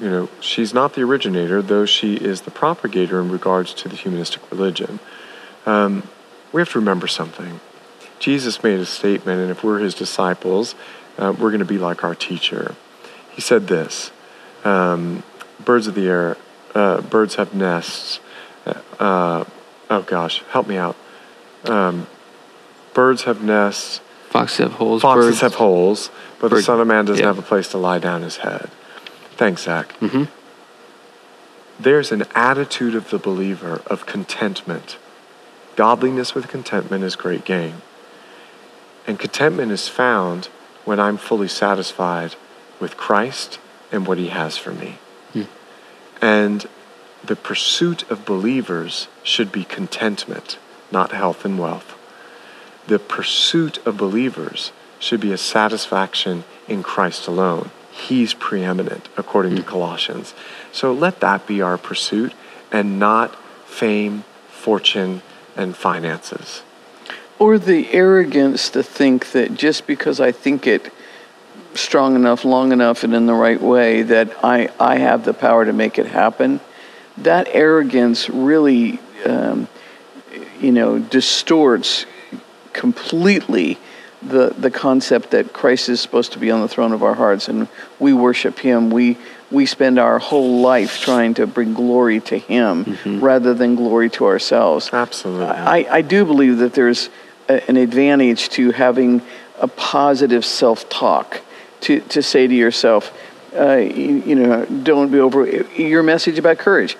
you know, she's not the originator, though she is the propagator in regards to the humanistic religion. Um, we have to remember something. Jesus made a statement, and if we're his disciples, uh, we're going to be like our teacher. He said this um, Birds of the air, uh, birds have nests. Uh, oh gosh, help me out. Um, birds have nests, Foxes have holes. foxes birds. have holes, but the Son of Man doesn't yeah. have a place to lie down his head. Thanks, Zach. Mhm. There's an attitude of the believer of contentment. Godliness with contentment is great gain. And contentment is found when I'm fully satisfied with Christ and what he has for me. Hmm. And the pursuit of believers should be contentment, not health and wealth. The pursuit of believers should be a satisfaction in Christ alone. He's preeminent, according to hmm. Colossians. So let that be our pursuit and not fame, fortune, and finances. Or the arrogance to think that just because I think it strong enough, long enough, and in the right way, that I, I have the power to make it happen, that arrogance really, um, you know, distorts completely the, the concept that Christ is supposed to be on the throne of our hearts and we worship Him. We, we spend our whole life trying to bring glory to Him rather than glory to ourselves. Absolutely. I, I do believe that there's a, an advantage to having a positive self talk to, to say to yourself, uh, you, you know, don't be over your message about courage.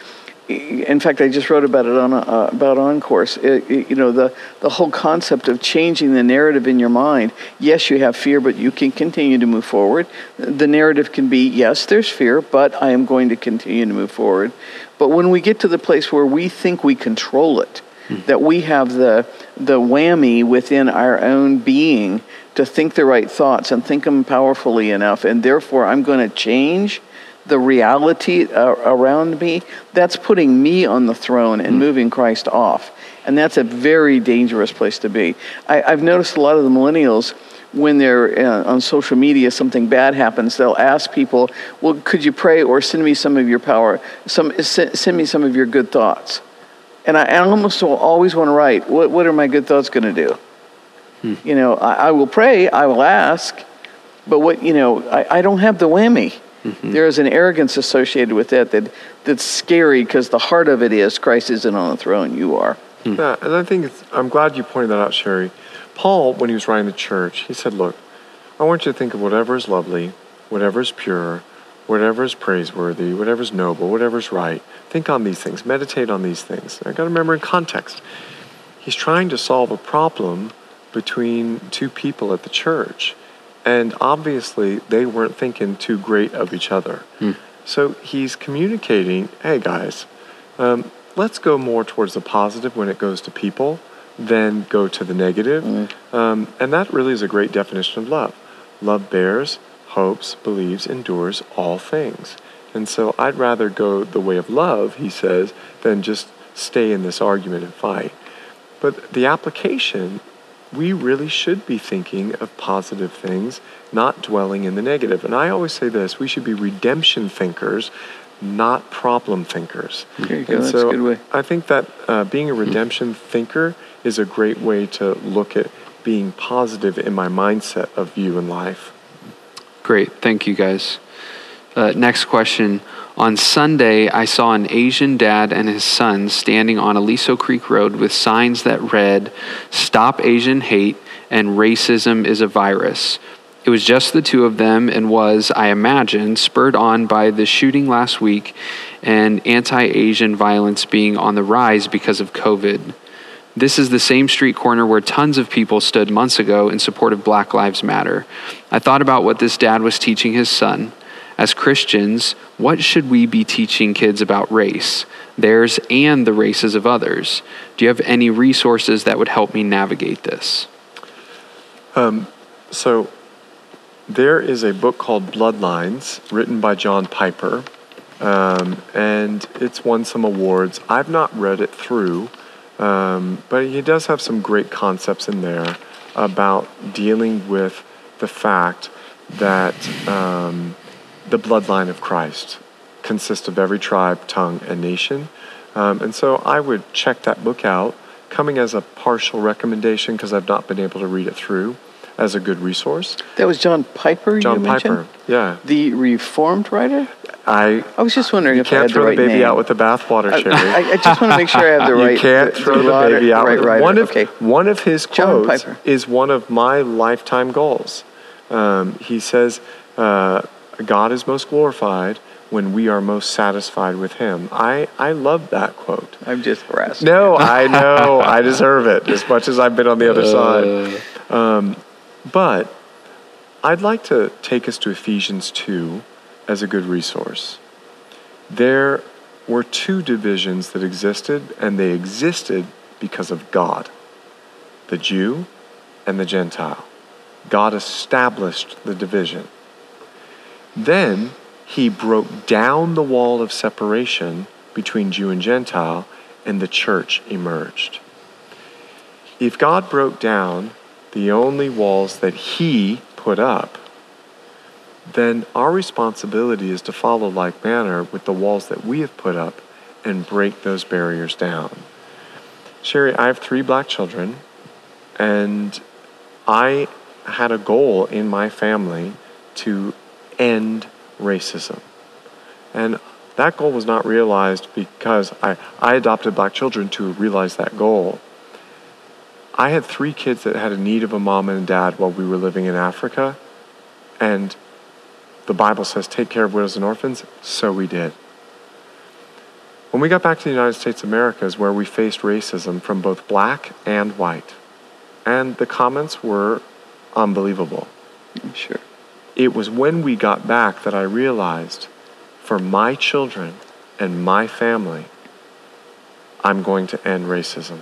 In fact, I just wrote about it on uh, about on course. It, it- you know, the the whole concept of changing the narrative in your mind. Yes, you have fear, but you can continue to move forward. The narrative can be, yes, there's fear, but I am going to continue to move forward. But when we get to the place where we think we control it, that we have the the whammy within our own being to think the right thoughts and think them powerfully enough, and therefore I'm going to change the reality uh, around me. That's putting me on the throne and moving Christ off, and that's a very dangerous place to be. I, I've noticed a lot of the millennials. When they're uh, on social media, something bad happens. They'll ask people, "Well, could you pray or send me some of your power? Some send me some of your good thoughts." And I, I almost always want to write, what, what are my good thoughts going to do? Hmm. You know, I, I will pray, I will ask, but what, you know, I, I don't have the whammy. Mm-hmm. There is an arrogance associated with that, that that's scary because the heart of it is Christ isn't on the throne, you are. Hmm. Yeah, and I think it's, I'm glad you pointed that out, Sherry. Paul, when he was writing the church, he said, Look, I want you to think of whatever is lovely, whatever is pure, whatever is praiseworthy, whatever is noble, whatever is right. Think on these things, meditate on these things. I've got to remember in context. He's trying to solve a problem between two people at the church. And obviously, they weren't thinking too great of each other. So he's communicating hey, guys, um, let's go more towards the positive when it goes to people than go to the negative. Um, and that really is a great definition of love. Love bears, hopes, believes, endures all things. And so I'd rather go the way of love, he says, than just stay in this argument and fight. But the application, we really should be thinking of positive things, not dwelling in the negative. And I always say this we should be redemption thinkers, not problem thinkers. There you go. And That's so a good way. I think that uh, being a redemption thinker is a great way to look at being positive in my mindset of view in life. Great. Thank you, guys. Uh, next question. On Sunday, I saw an Asian dad and his son standing on Aliso Creek Road with signs that read, Stop Asian Hate and Racism is a Virus. It was just the two of them and was, I imagine, spurred on by the shooting last week and anti Asian violence being on the rise because of COVID. This is the same street corner where tons of people stood months ago in support of Black Lives Matter. I thought about what this dad was teaching his son. As Christians, what should we be teaching kids about race, theirs and the races of others? Do you have any resources that would help me navigate this? So there is a book called Bloodlines written by John Piper, um, and it's won some awards. I've not read it through, um, but he does have some great concepts in there about dealing with the fact that um, the bloodline of Christ consists of every tribe, tongue, and nation. Um, and so I would check that book out, coming as a partial recommendation because I've not been able to read it through as a good resource. That was John Piper. John you mentioned? Piper, yeah. the Reformed writer. I I was just wondering you if I can't had the throw right the baby name. out with the bathwater, I, I, I just want to make sure I have the right. you can't throw the latter- baby out. Right, with one of okay. one of his quotes is one of my lifetime goals. Um, he says, uh, "God is most glorified when we are most satisfied with Him." I I love that quote. I'm just harassed. No, I know I deserve it as much as I've been on the other side. Um, but I'd like to take us to Ephesians 2 as a good resource. There were two divisions that existed, and they existed because of God the Jew and the Gentile. God established the division. Then he broke down the wall of separation between Jew and Gentile, and the church emerged. If God broke down the only walls that he put up, then our responsibility is to follow like manner with the walls that we have put up and break those barriers down. Sherry, I have three black children, and I had a goal in my family to end racism. And that goal was not realized because I, I adopted black children to realize that goal. I had three kids that had a need of a mom and a dad while we were living in Africa, and the Bible says, take care of widows and orphans, so we did. When we got back to the United States of America is where we faced racism from both black and white. And the comments were unbelievable. I'm sure. It was when we got back that I realized for my children and my family, I'm going to end racism.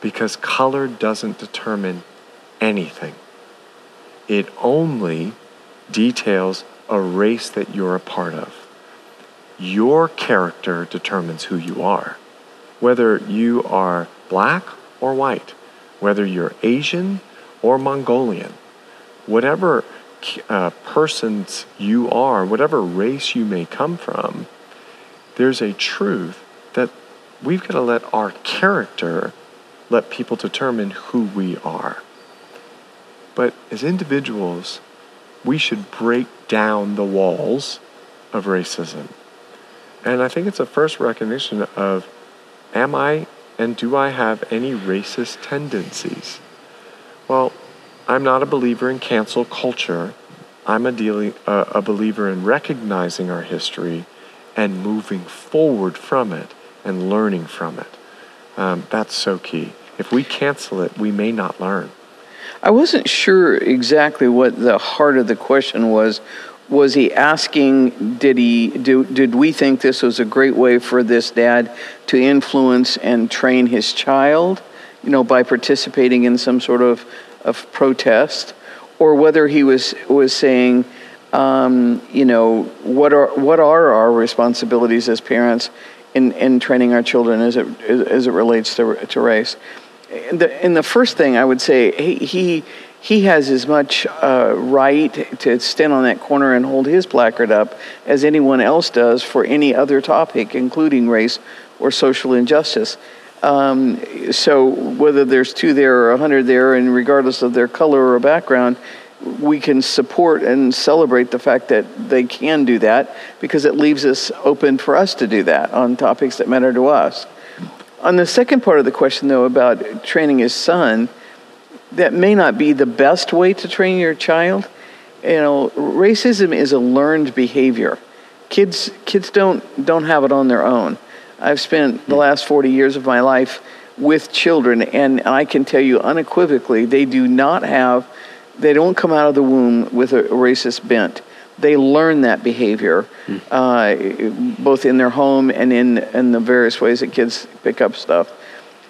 Because color doesn't determine anything, it only details a race that you're a part of. Your character determines who you are. Whether you are black or white, whether you're Asian or Mongolian, whatever uh, persons you are, whatever race you may come from, there's a truth that we've got to let our character let people determine who we are. But as individuals, we should break down the walls of racism. And I think it's a first recognition of am I and do I have any racist tendencies? Well, I'm not a believer in cancel culture. I'm a, dealing, uh, a believer in recognizing our history and moving forward from it and learning from it. Um, that's so key. If we cancel it, we may not learn. I wasn't sure exactly what the heart of the question was. Was he asking, did, he, do, did we think this was a great way for this dad to influence and train his child, you know, by participating in some sort of, of protest? Or whether he was, was saying, um, you know, what are, what are our responsibilities as parents in, in training our children as it, as it relates to, to race? in the, in the first thing I would say, he, he, he has as much uh, right to stand on that corner and hold his placard up as anyone else does for any other topic, including race or social injustice. Um, so whether there's two there or a hundred there, and regardless of their color or background, we can support and celebrate the fact that they can do that because it leaves us open for us to do that on topics that matter to us. On the second part of the question, though, about training his son, that may not be the best way to train your child. You know, racism is a learned behavior. Kids, kids don't, don't have it on their own. I've spent the hmm. last 40 years of my life with children, and I can tell you unequivocally, they do not have, they don't come out of the womb with a racist bent. They learn that behavior, uh, both in their home and in, in the various ways that kids pick up stuff.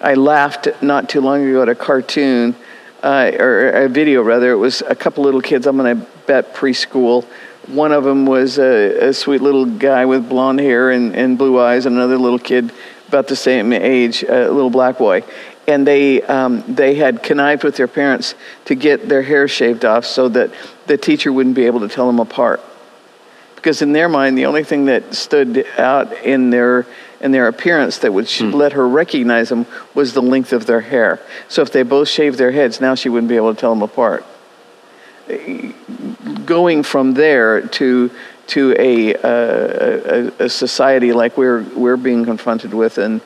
I laughed not too long ago at a cartoon, uh, or a video rather. It was a couple little kids, I'm going to bet preschool. One of them was a, a, sweet little guy with blonde hair and, and blue eyes, and another little kid about the same age, a little black boy. And they, um, they had connived with their parents to get their hair shaved off so that the teacher wouldn't be able to tell them apart. Because in their mind, the only thing that stood out in their, in their appearance that would mm. let her recognize them was the length of their hair. So if they both shaved their heads, now she wouldn't be able to tell them apart going from there to to a, a, a, society like we're we're being confronted with in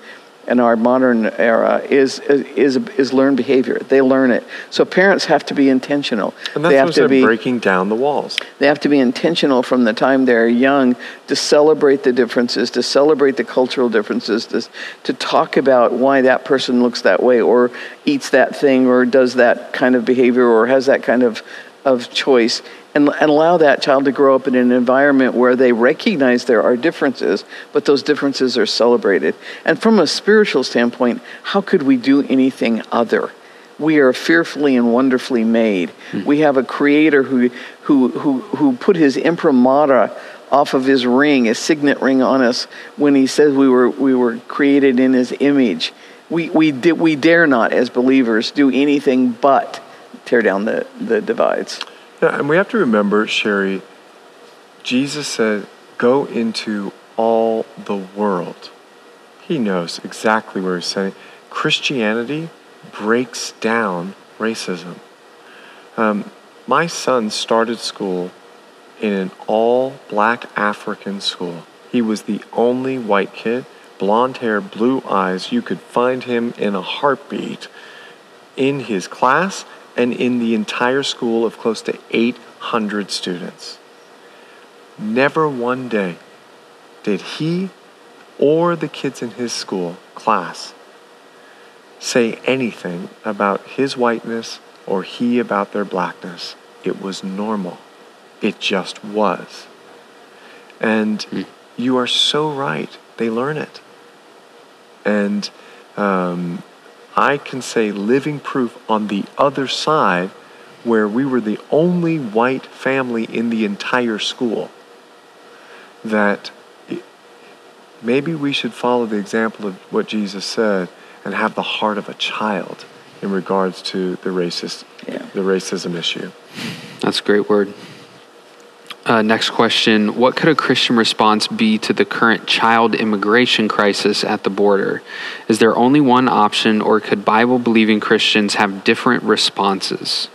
in our modern era is is is learned behavior. They learn it. So parents have to be intentional. And that's they have to be breaking down the walls. They have to be intentional from the time they're young to celebrate the differences, to celebrate the cultural differences, to to talk about why that person looks that way or eats that thing or does that kind of behavior or has that kind of of choice and, and allow that child to grow up in an environment where they recognize there are differences, but those differences are celebrated. And from a spiritual standpoint, how could we do anything other? We are fearfully and wonderfully made. Hmm. We have a creator who, who, who, who put his imprimatur off of his ring, his signet ring on us when he says we were, we were created in his image. We, we, di- we dare not, as believers, do anything but tear down the, the divides. Yeah, and we have to remember, Sherry, Jesus said, go into all the world. He knows exactly where he's saying. Christianity breaks down racism. Um, my son started school in an all black African school. He was the only white kid, blonde hair, blue eyes. You could find him in a heartbeat in his class and in the entire school of close to 800 students. Never one day did he or the kids in his school class say anything about his whiteness or he about their blackness. It was normal. It just was. And mm. you are so right. They learn it. And um, I can say living proof on the other side where we were the only white family in the entire school that maybe we should follow the example of what Jesus said and have the heart of a child in regards to the racist yeah. the racism issue. That's a great word. Uh, next question What could a Christian response be to the current child immigration crisis at the border? Is there only one option, or could Bible believing Christians have different responses?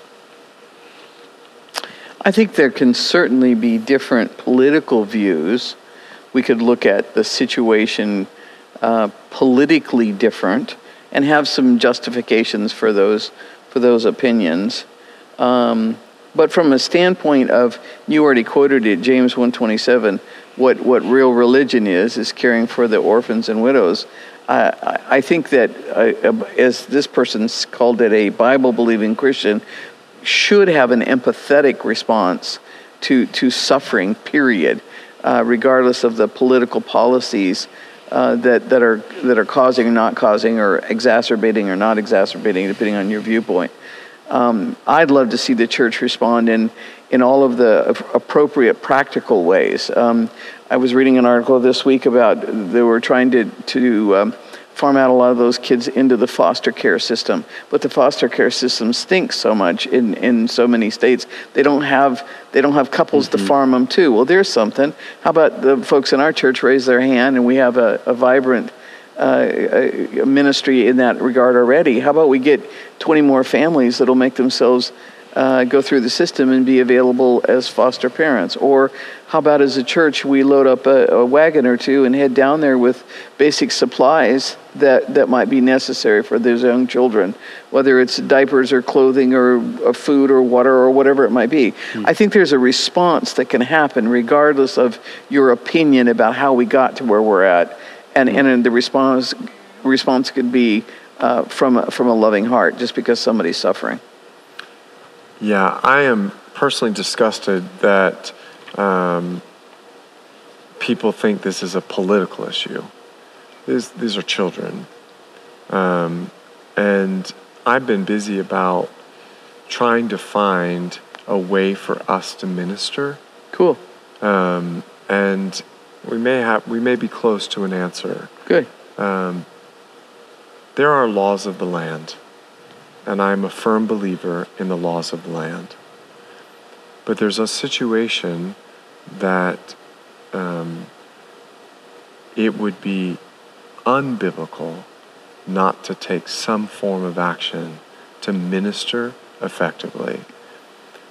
I think there can certainly be different political views. We could look at the situation uh, politically different and have some justifications for those for those opinions. Um, but from a standpoint of, you already quoted it, James 127, what, what real religion is, is caring for the orphans and widows. I, I think that, uh, as this person called it, a Bible believing Christian should have an empathetic response to, to suffering, period, uh, regardless of the political policies uh, that, that, are, that are causing or not causing, or exacerbating or not exacerbating, depending on your viewpoint. Um, I'd love to see the church respond in, in all of the appropriate practical ways. Um, I was reading an article this week about they were trying to, to um, farm out a lot of those kids into the foster care system. But the foster care system stinks so much in, in so many states. They don't have they don't have couples mm-hmm. to farm them to. Well, there's something. How about the folks in our church raise their hand and we have a, a vibrant uh, a ministry in that regard already. How about we get 20 more families that'll make themselves uh, go through the system and be available as foster parents? Or how about as a church we load up a, a, wagon or two and head down there with basic supplies that, that might be necessary for those young children, whether it's diapers or clothing or, or food or water or whatever it might be. Mm. I think there's a response that can happen regardless of your opinion about how we got to where we're at. And, and the response, response could be uh, from, a, from a loving heart just because somebody's suffering. Yeah, I am personally disgusted that um, people think this is a political issue. These, these are children. Um, and I've been busy about trying to find a way for us to minister. Cool. Um, and we may have we may be close to an answer. Good. Um, there are laws of the land and I'm a firm believer in the laws of the land. But there's a situation that um, it would be unbiblical not to take some form of action to minister effectively.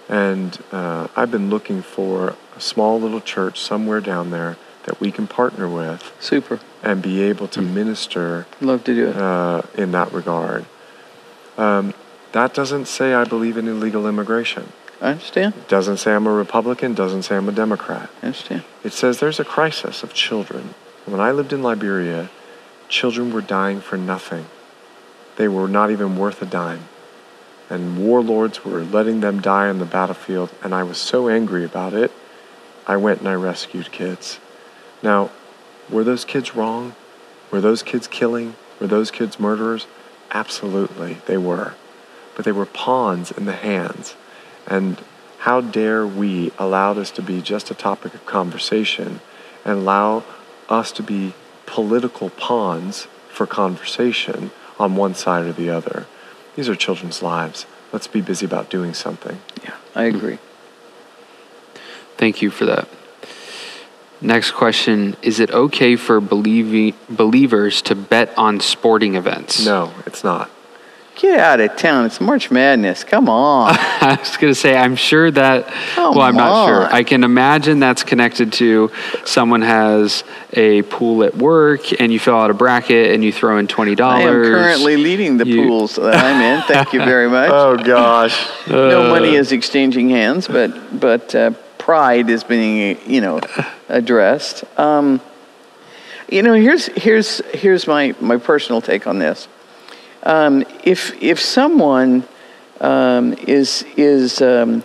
And uh, I've been looking for a small little church somewhere down there that we can partner with. Super. And be able to minister. Love to do it. Uh, in that regard. Um, that doesn't say I believe in illegal immigration. I understand. It doesn't say I'm a Republican, doesn't say I'm a Democrat. I understand. It says there's a crisis of children. When I lived in Liberia, children were dying for nothing. They were not even worth a dime. And warlords were letting them die on the battlefield, and I was so angry about it, I went and I rescued kids. Now, were those kids wrong? Were those kids killing? Were those kids murderers? Absolutely, they were. But they were pawns in the hands. And how dare we allow this to be just a topic of conversation and allow us to be political pawns for conversation on one side or the other? These are children's lives. Let's be busy about doing something. Yeah, I agree. Thank you for that. Next question Is it okay for believing, believers to bet on sporting events? No, it's not. Get out of town. It's March Madness. Come on. I was going to say, I'm sure that, Come well, I'm not on. sure. I can imagine that's connected to someone has a pool at work and you fill out a bracket and you throw in $20. I am currently leading the you, pools that I'm in. Thank you very much. oh, gosh. no money is exchanging hands, but, but uh, pride is being, you know, addressed. Um, you know, here's here's here's my my personal take on this. Um, if if someone um, is is um,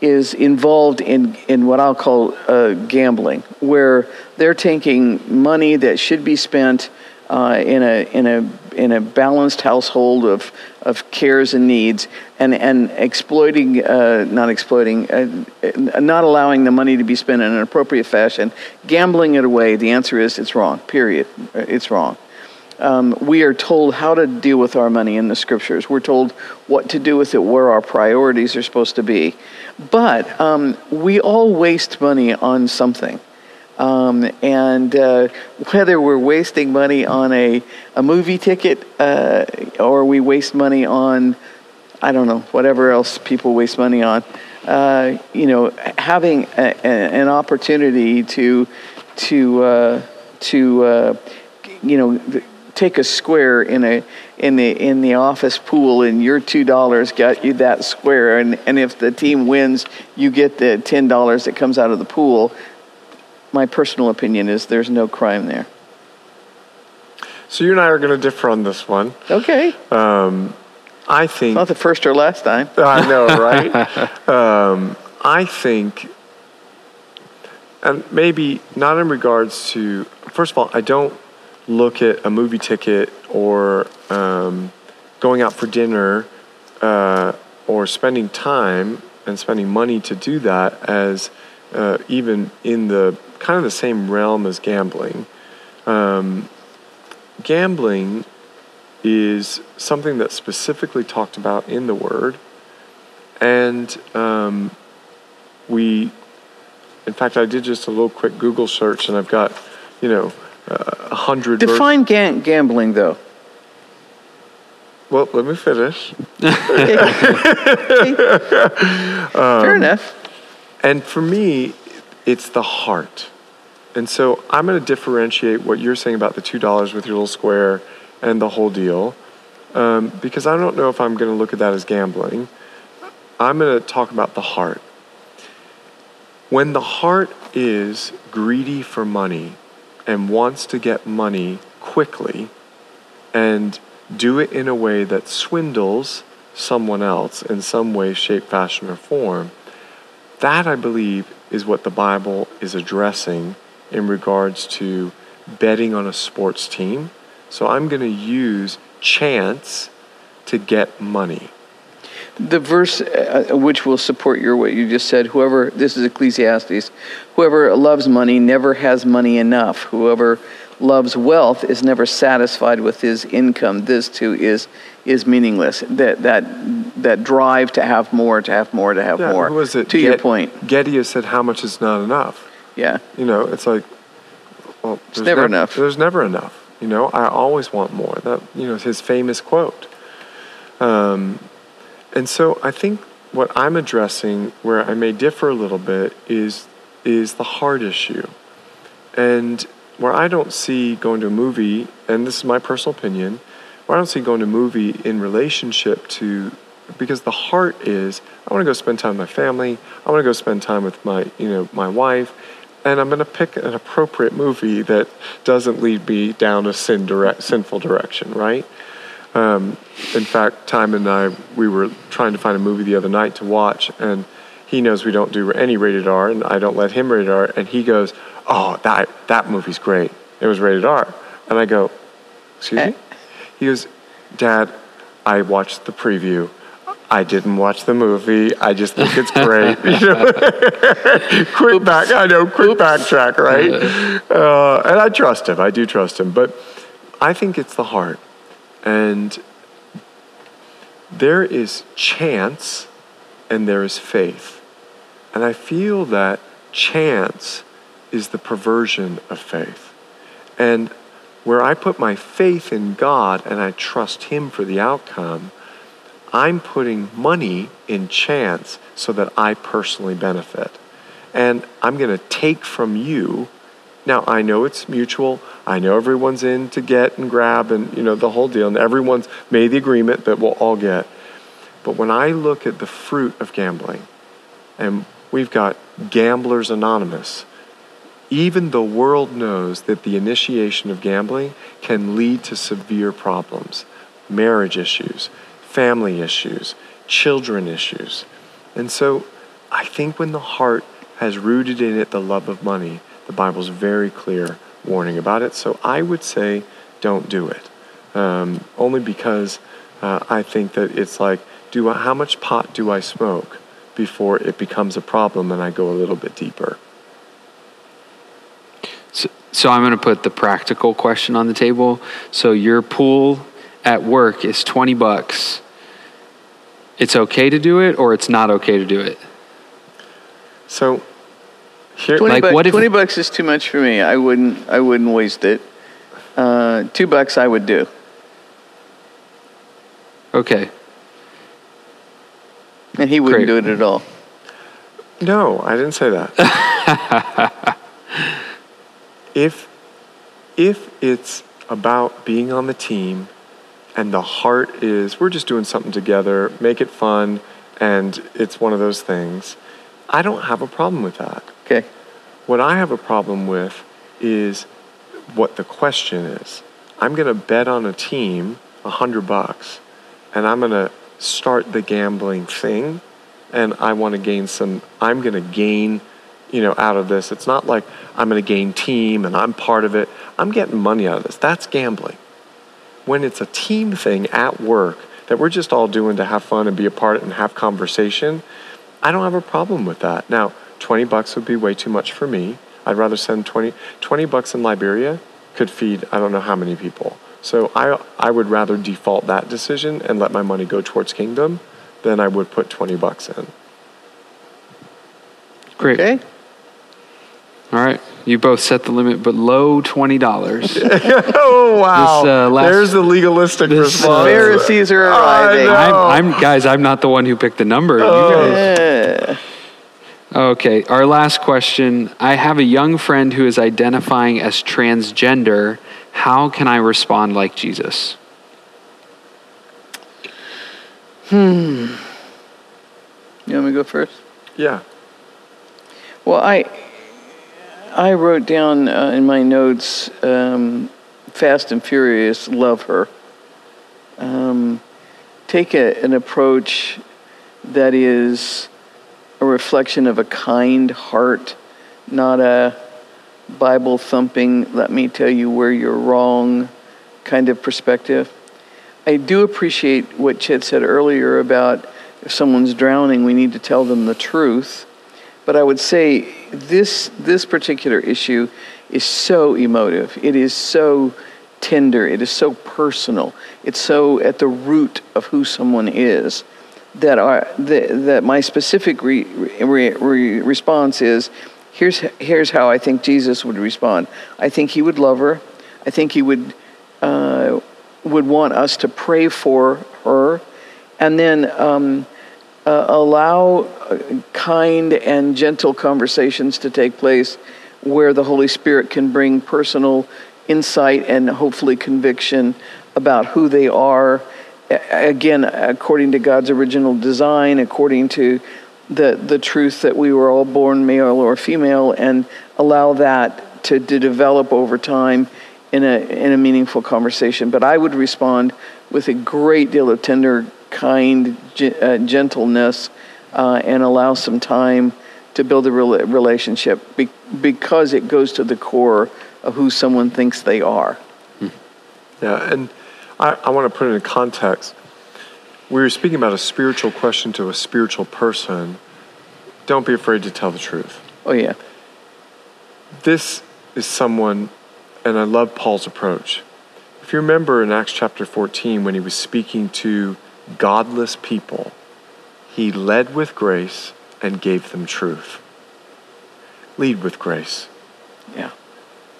is involved in in what I'll call uh, gambling, where they're taking money that should be spent uh, in a in a in a balanced household of of cares and needs, and and exploiting uh, not exploiting, uh, not allowing the money to be spent in an appropriate fashion, gambling it away. The answer is it's wrong. Period. It's wrong. Um, we are told how to deal with our money in the scriptures. We're told what to do with it, where our priorities are supposed to be. But um, we all waste money on something. Um, and uh, whether we're wasting money on a, a movie ticket uh, or we waste money on, I don't know, whatever else people waste money on, uh, you know, having a, a, an opportunity to, to, uh, to uh, you know, take a square in a in the in the office pool and your two dollars got you that square. And, and if the team wins you get the ten dollars that comes out of the pool my personal opinion is there's no crime there. So you and I are going to differ on this one. Okay. Um, I think not the first or last time. I know, right? um, I think, and maybe not in regards to. First of all, I don't look at a movie ticket or um, going out for dinner uh, or spending time and spending money to do that as uh, even in the kind of the same realm as gambling. Um, gambling is something that's specifically talked about in the Word, and um, we, in fact, I did just a little quick Google search, and I've got, you know, a hundred. ver- Define ga- gambling, though. well, let me finish. Okay. Um, Fair enough. And for me, it's the heart. And so I'm going to differentiate what you're saying about the $2 with your little square and the whole deal, um, because I don't know if I'm going to look at that as gambling. I'm going to talk about the heart. When the heart is greedy for money and wants to get money quickly and do it in a way that swindles someone else in some way, shape, fashion, or form, that I believe is what the Bible is addressing in regards to betting on a sports team. So I'm going to use chance to get money. The verse uh, which will support your what you just said, whoever this is Ecclesiastes, whoever loves money never has money enough. Whoever loves wealth is never satisfied with his income. This too is is meaningless. That that that drive to have more, to have more, to have Yeah, more. who was it? To your point, Getty has said, How much is not enough? yeah. You know, it's like, well, there's never nev- enough. There's never enough. You know, I always want more. That you know, his famous quote. Um, and so I think what I'm addressing, where I may differ a little bit, is is the heart issue, and where I don't see going to a movie, and this is my personal opinion, where I don't see going to a movie in relationship to, because the heart is I want to go spend time with my family, I want to go spend time with my you know my wife, and I'm going to pick an appropriate movie that doesn't lead me down a sin direct, sinful direction, right? Um, in fact, Time and I, we were trying to find a movie the other night to watch, and he knows we don't do any rated R, and I don't let him rated R, and he goes, "Oh, that that movie's great. It was rated R," and I go, "Excuse me?" He goes, "Dad, I watched the preview." I didn't watch the movie. I just think it's great. You know? quick back. I know. Quick backtrack, right? Uh, and I trust him. I do trust him. But I think it's the heart. And there is chance and there is faith. And I feel that chance is the perversion of faith. And where I put my faith in God and I trust Him for the outcome, I'm putting money in chance so that I personally benefit. And I'm going to take from you. Now, I know it's mutual. I know everyone's in to get and grab and, you know, the whole deal. And everyone's made the agreement that we'll all get. But when I look at the fruit of gambling, and we've got Gamblers Anonymous, even the world knows that the initiation of gambling can lead to severe problems marriage issues, family issues, children issues. And so I think when the heart has rooted in it the love of money, the Bible's very clear warning about it. So I would say don't do it. Um, only because uh, I think that it's like, do I, how much pot do I smoke before it becomes a problem and I go a little bit deeper? So, so I'm going to put the practical question on the table. So your pool at work is 20 bucks. It's okay to do it or it's not okay to do it? So here, 20, Like, bucks, what if- 20 bucks is too much for me. I wouldn't, I wouldn't waste it. Uh, two bucks I would do. Okay. And he wouldn't Great. do it at all. No, I didn't say that. if if it's about being on the team and the heart is we're just doing something together, make it fun and it's one of those things, I don't have a problem with that. Okay. What I have a problem with is what the question is. I'm going to bet on a team a hundred bucks, and I'm going to start the gambling thing, and I want to gain some. I'm going to gain, you know, out of this. It's not like I'm going to gain team and I'm part of it. I'm getting money out of this. That's gambling. When it's a team thing at work that we're just all doing to have fun and be a part and have conversation, I don't have a problem with that. Now, 20 bucks would be way too much for me. I'd rather send 20, 20 bucks in Liberia could feed I don't know how many people. So I, I would rather default that decision and let my money go towards kingdom than I would put 20 bucks in. Great. Okay. All right. You both set the limit below twenty dollars. oh wow! This, uh, last- There's the legalistic this, response. uh, Pharisees are arriving. I'm, I'm guys. I'm not the one who picked the number. You guys. Okay. Our last question. I have a young friend who is identifying as transgender. How can I respond like Jesus? Hmm. You want me to go first? Yeah. Well, I I wrote down uh, in my notes, um, "Fast and Furious, love her." Um, take a, an approach that is a reflection of a kind heart, not a Bible thumping. Let me tell you where you're wrong, kind of perspective. I do appreciate what Chet said earlier about if someone's drowning, we need to tell them the truth. But I would say this this particular issue is so emotive. It is so tender. It is so personal. It's so at the root of who someone is that our that, that my specific re, re, re, response is here's here's how I think Jesus would respond. I think he would love her. I think he would uh, would want us to pray for her, and then. Um, uh, allow uh, kind and gentle conversations to take place where the Holy Spirit can bring personal insight and hopefully conviction about who they are. Again, according to God's original design, according to the, the truth that we were all born male or female, and allow that to, to develop over time in a, in a meaningful conversation. But I would respond with a great deal of tender, kind, uh, gentleness, uh, and allow some time to build a rela- relationship be- because it goes to the core of who someone thinks they are. Yeah, and I, I want to put it in context. We were speaking about a spiritual question to a spiritual person. Don't be afraid to tell the truth. Oh, yeah. This is someone, and I love Paul's approach. If you remember in Acts chapter 14, when he was speaking to godless people, he led with grace and gave them truth. Lead with grace. Yeah.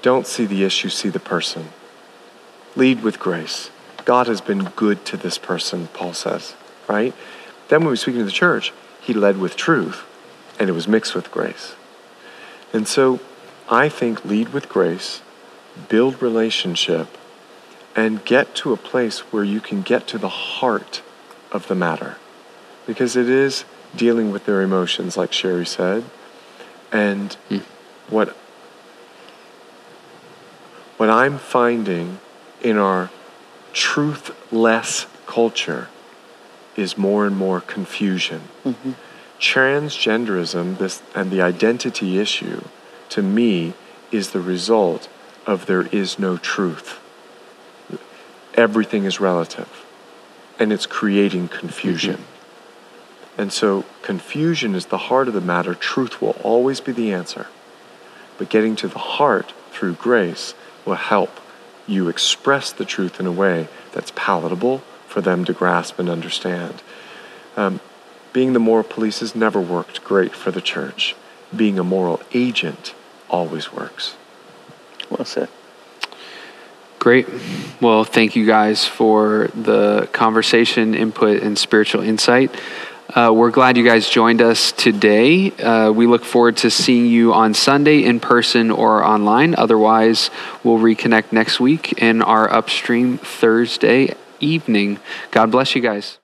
Don't see the issue, see the person. Lead with grace. God has been good to this person, Paul says, right? Then when we were speaking to the church, he led with truth, and it was mixed with grace. And so I think lead with grace, build relationship, and get to a place where you can get to the heart of the matter. Because it is dealing with their emotions, like Sherry said. And hmm. what what I'm finding in our truthless culture is more and more confusion. Mm-hmm. Transgenderism, this and the identity issue, to me, is the result of there is no truth. Everything is relative, and it's creating confusion. And so, confusion is the heart of the matter. Truth will always be the answer. But getting to the heart through grace will help you express the truth in a way that's palatable for them to grasp and understand. Um, being the moral police has never worked great for the church. Being a moral agent always works. Well said. Great. Well, thank you guys for the conversation, input, and spiritual insight. Uh, we're glad you guys joined us today. Uh, we look forward to seeing you on Sunday in person or online. Otherwise, we'll reconnect next week in our upstream Thursday evening. God bless you guys.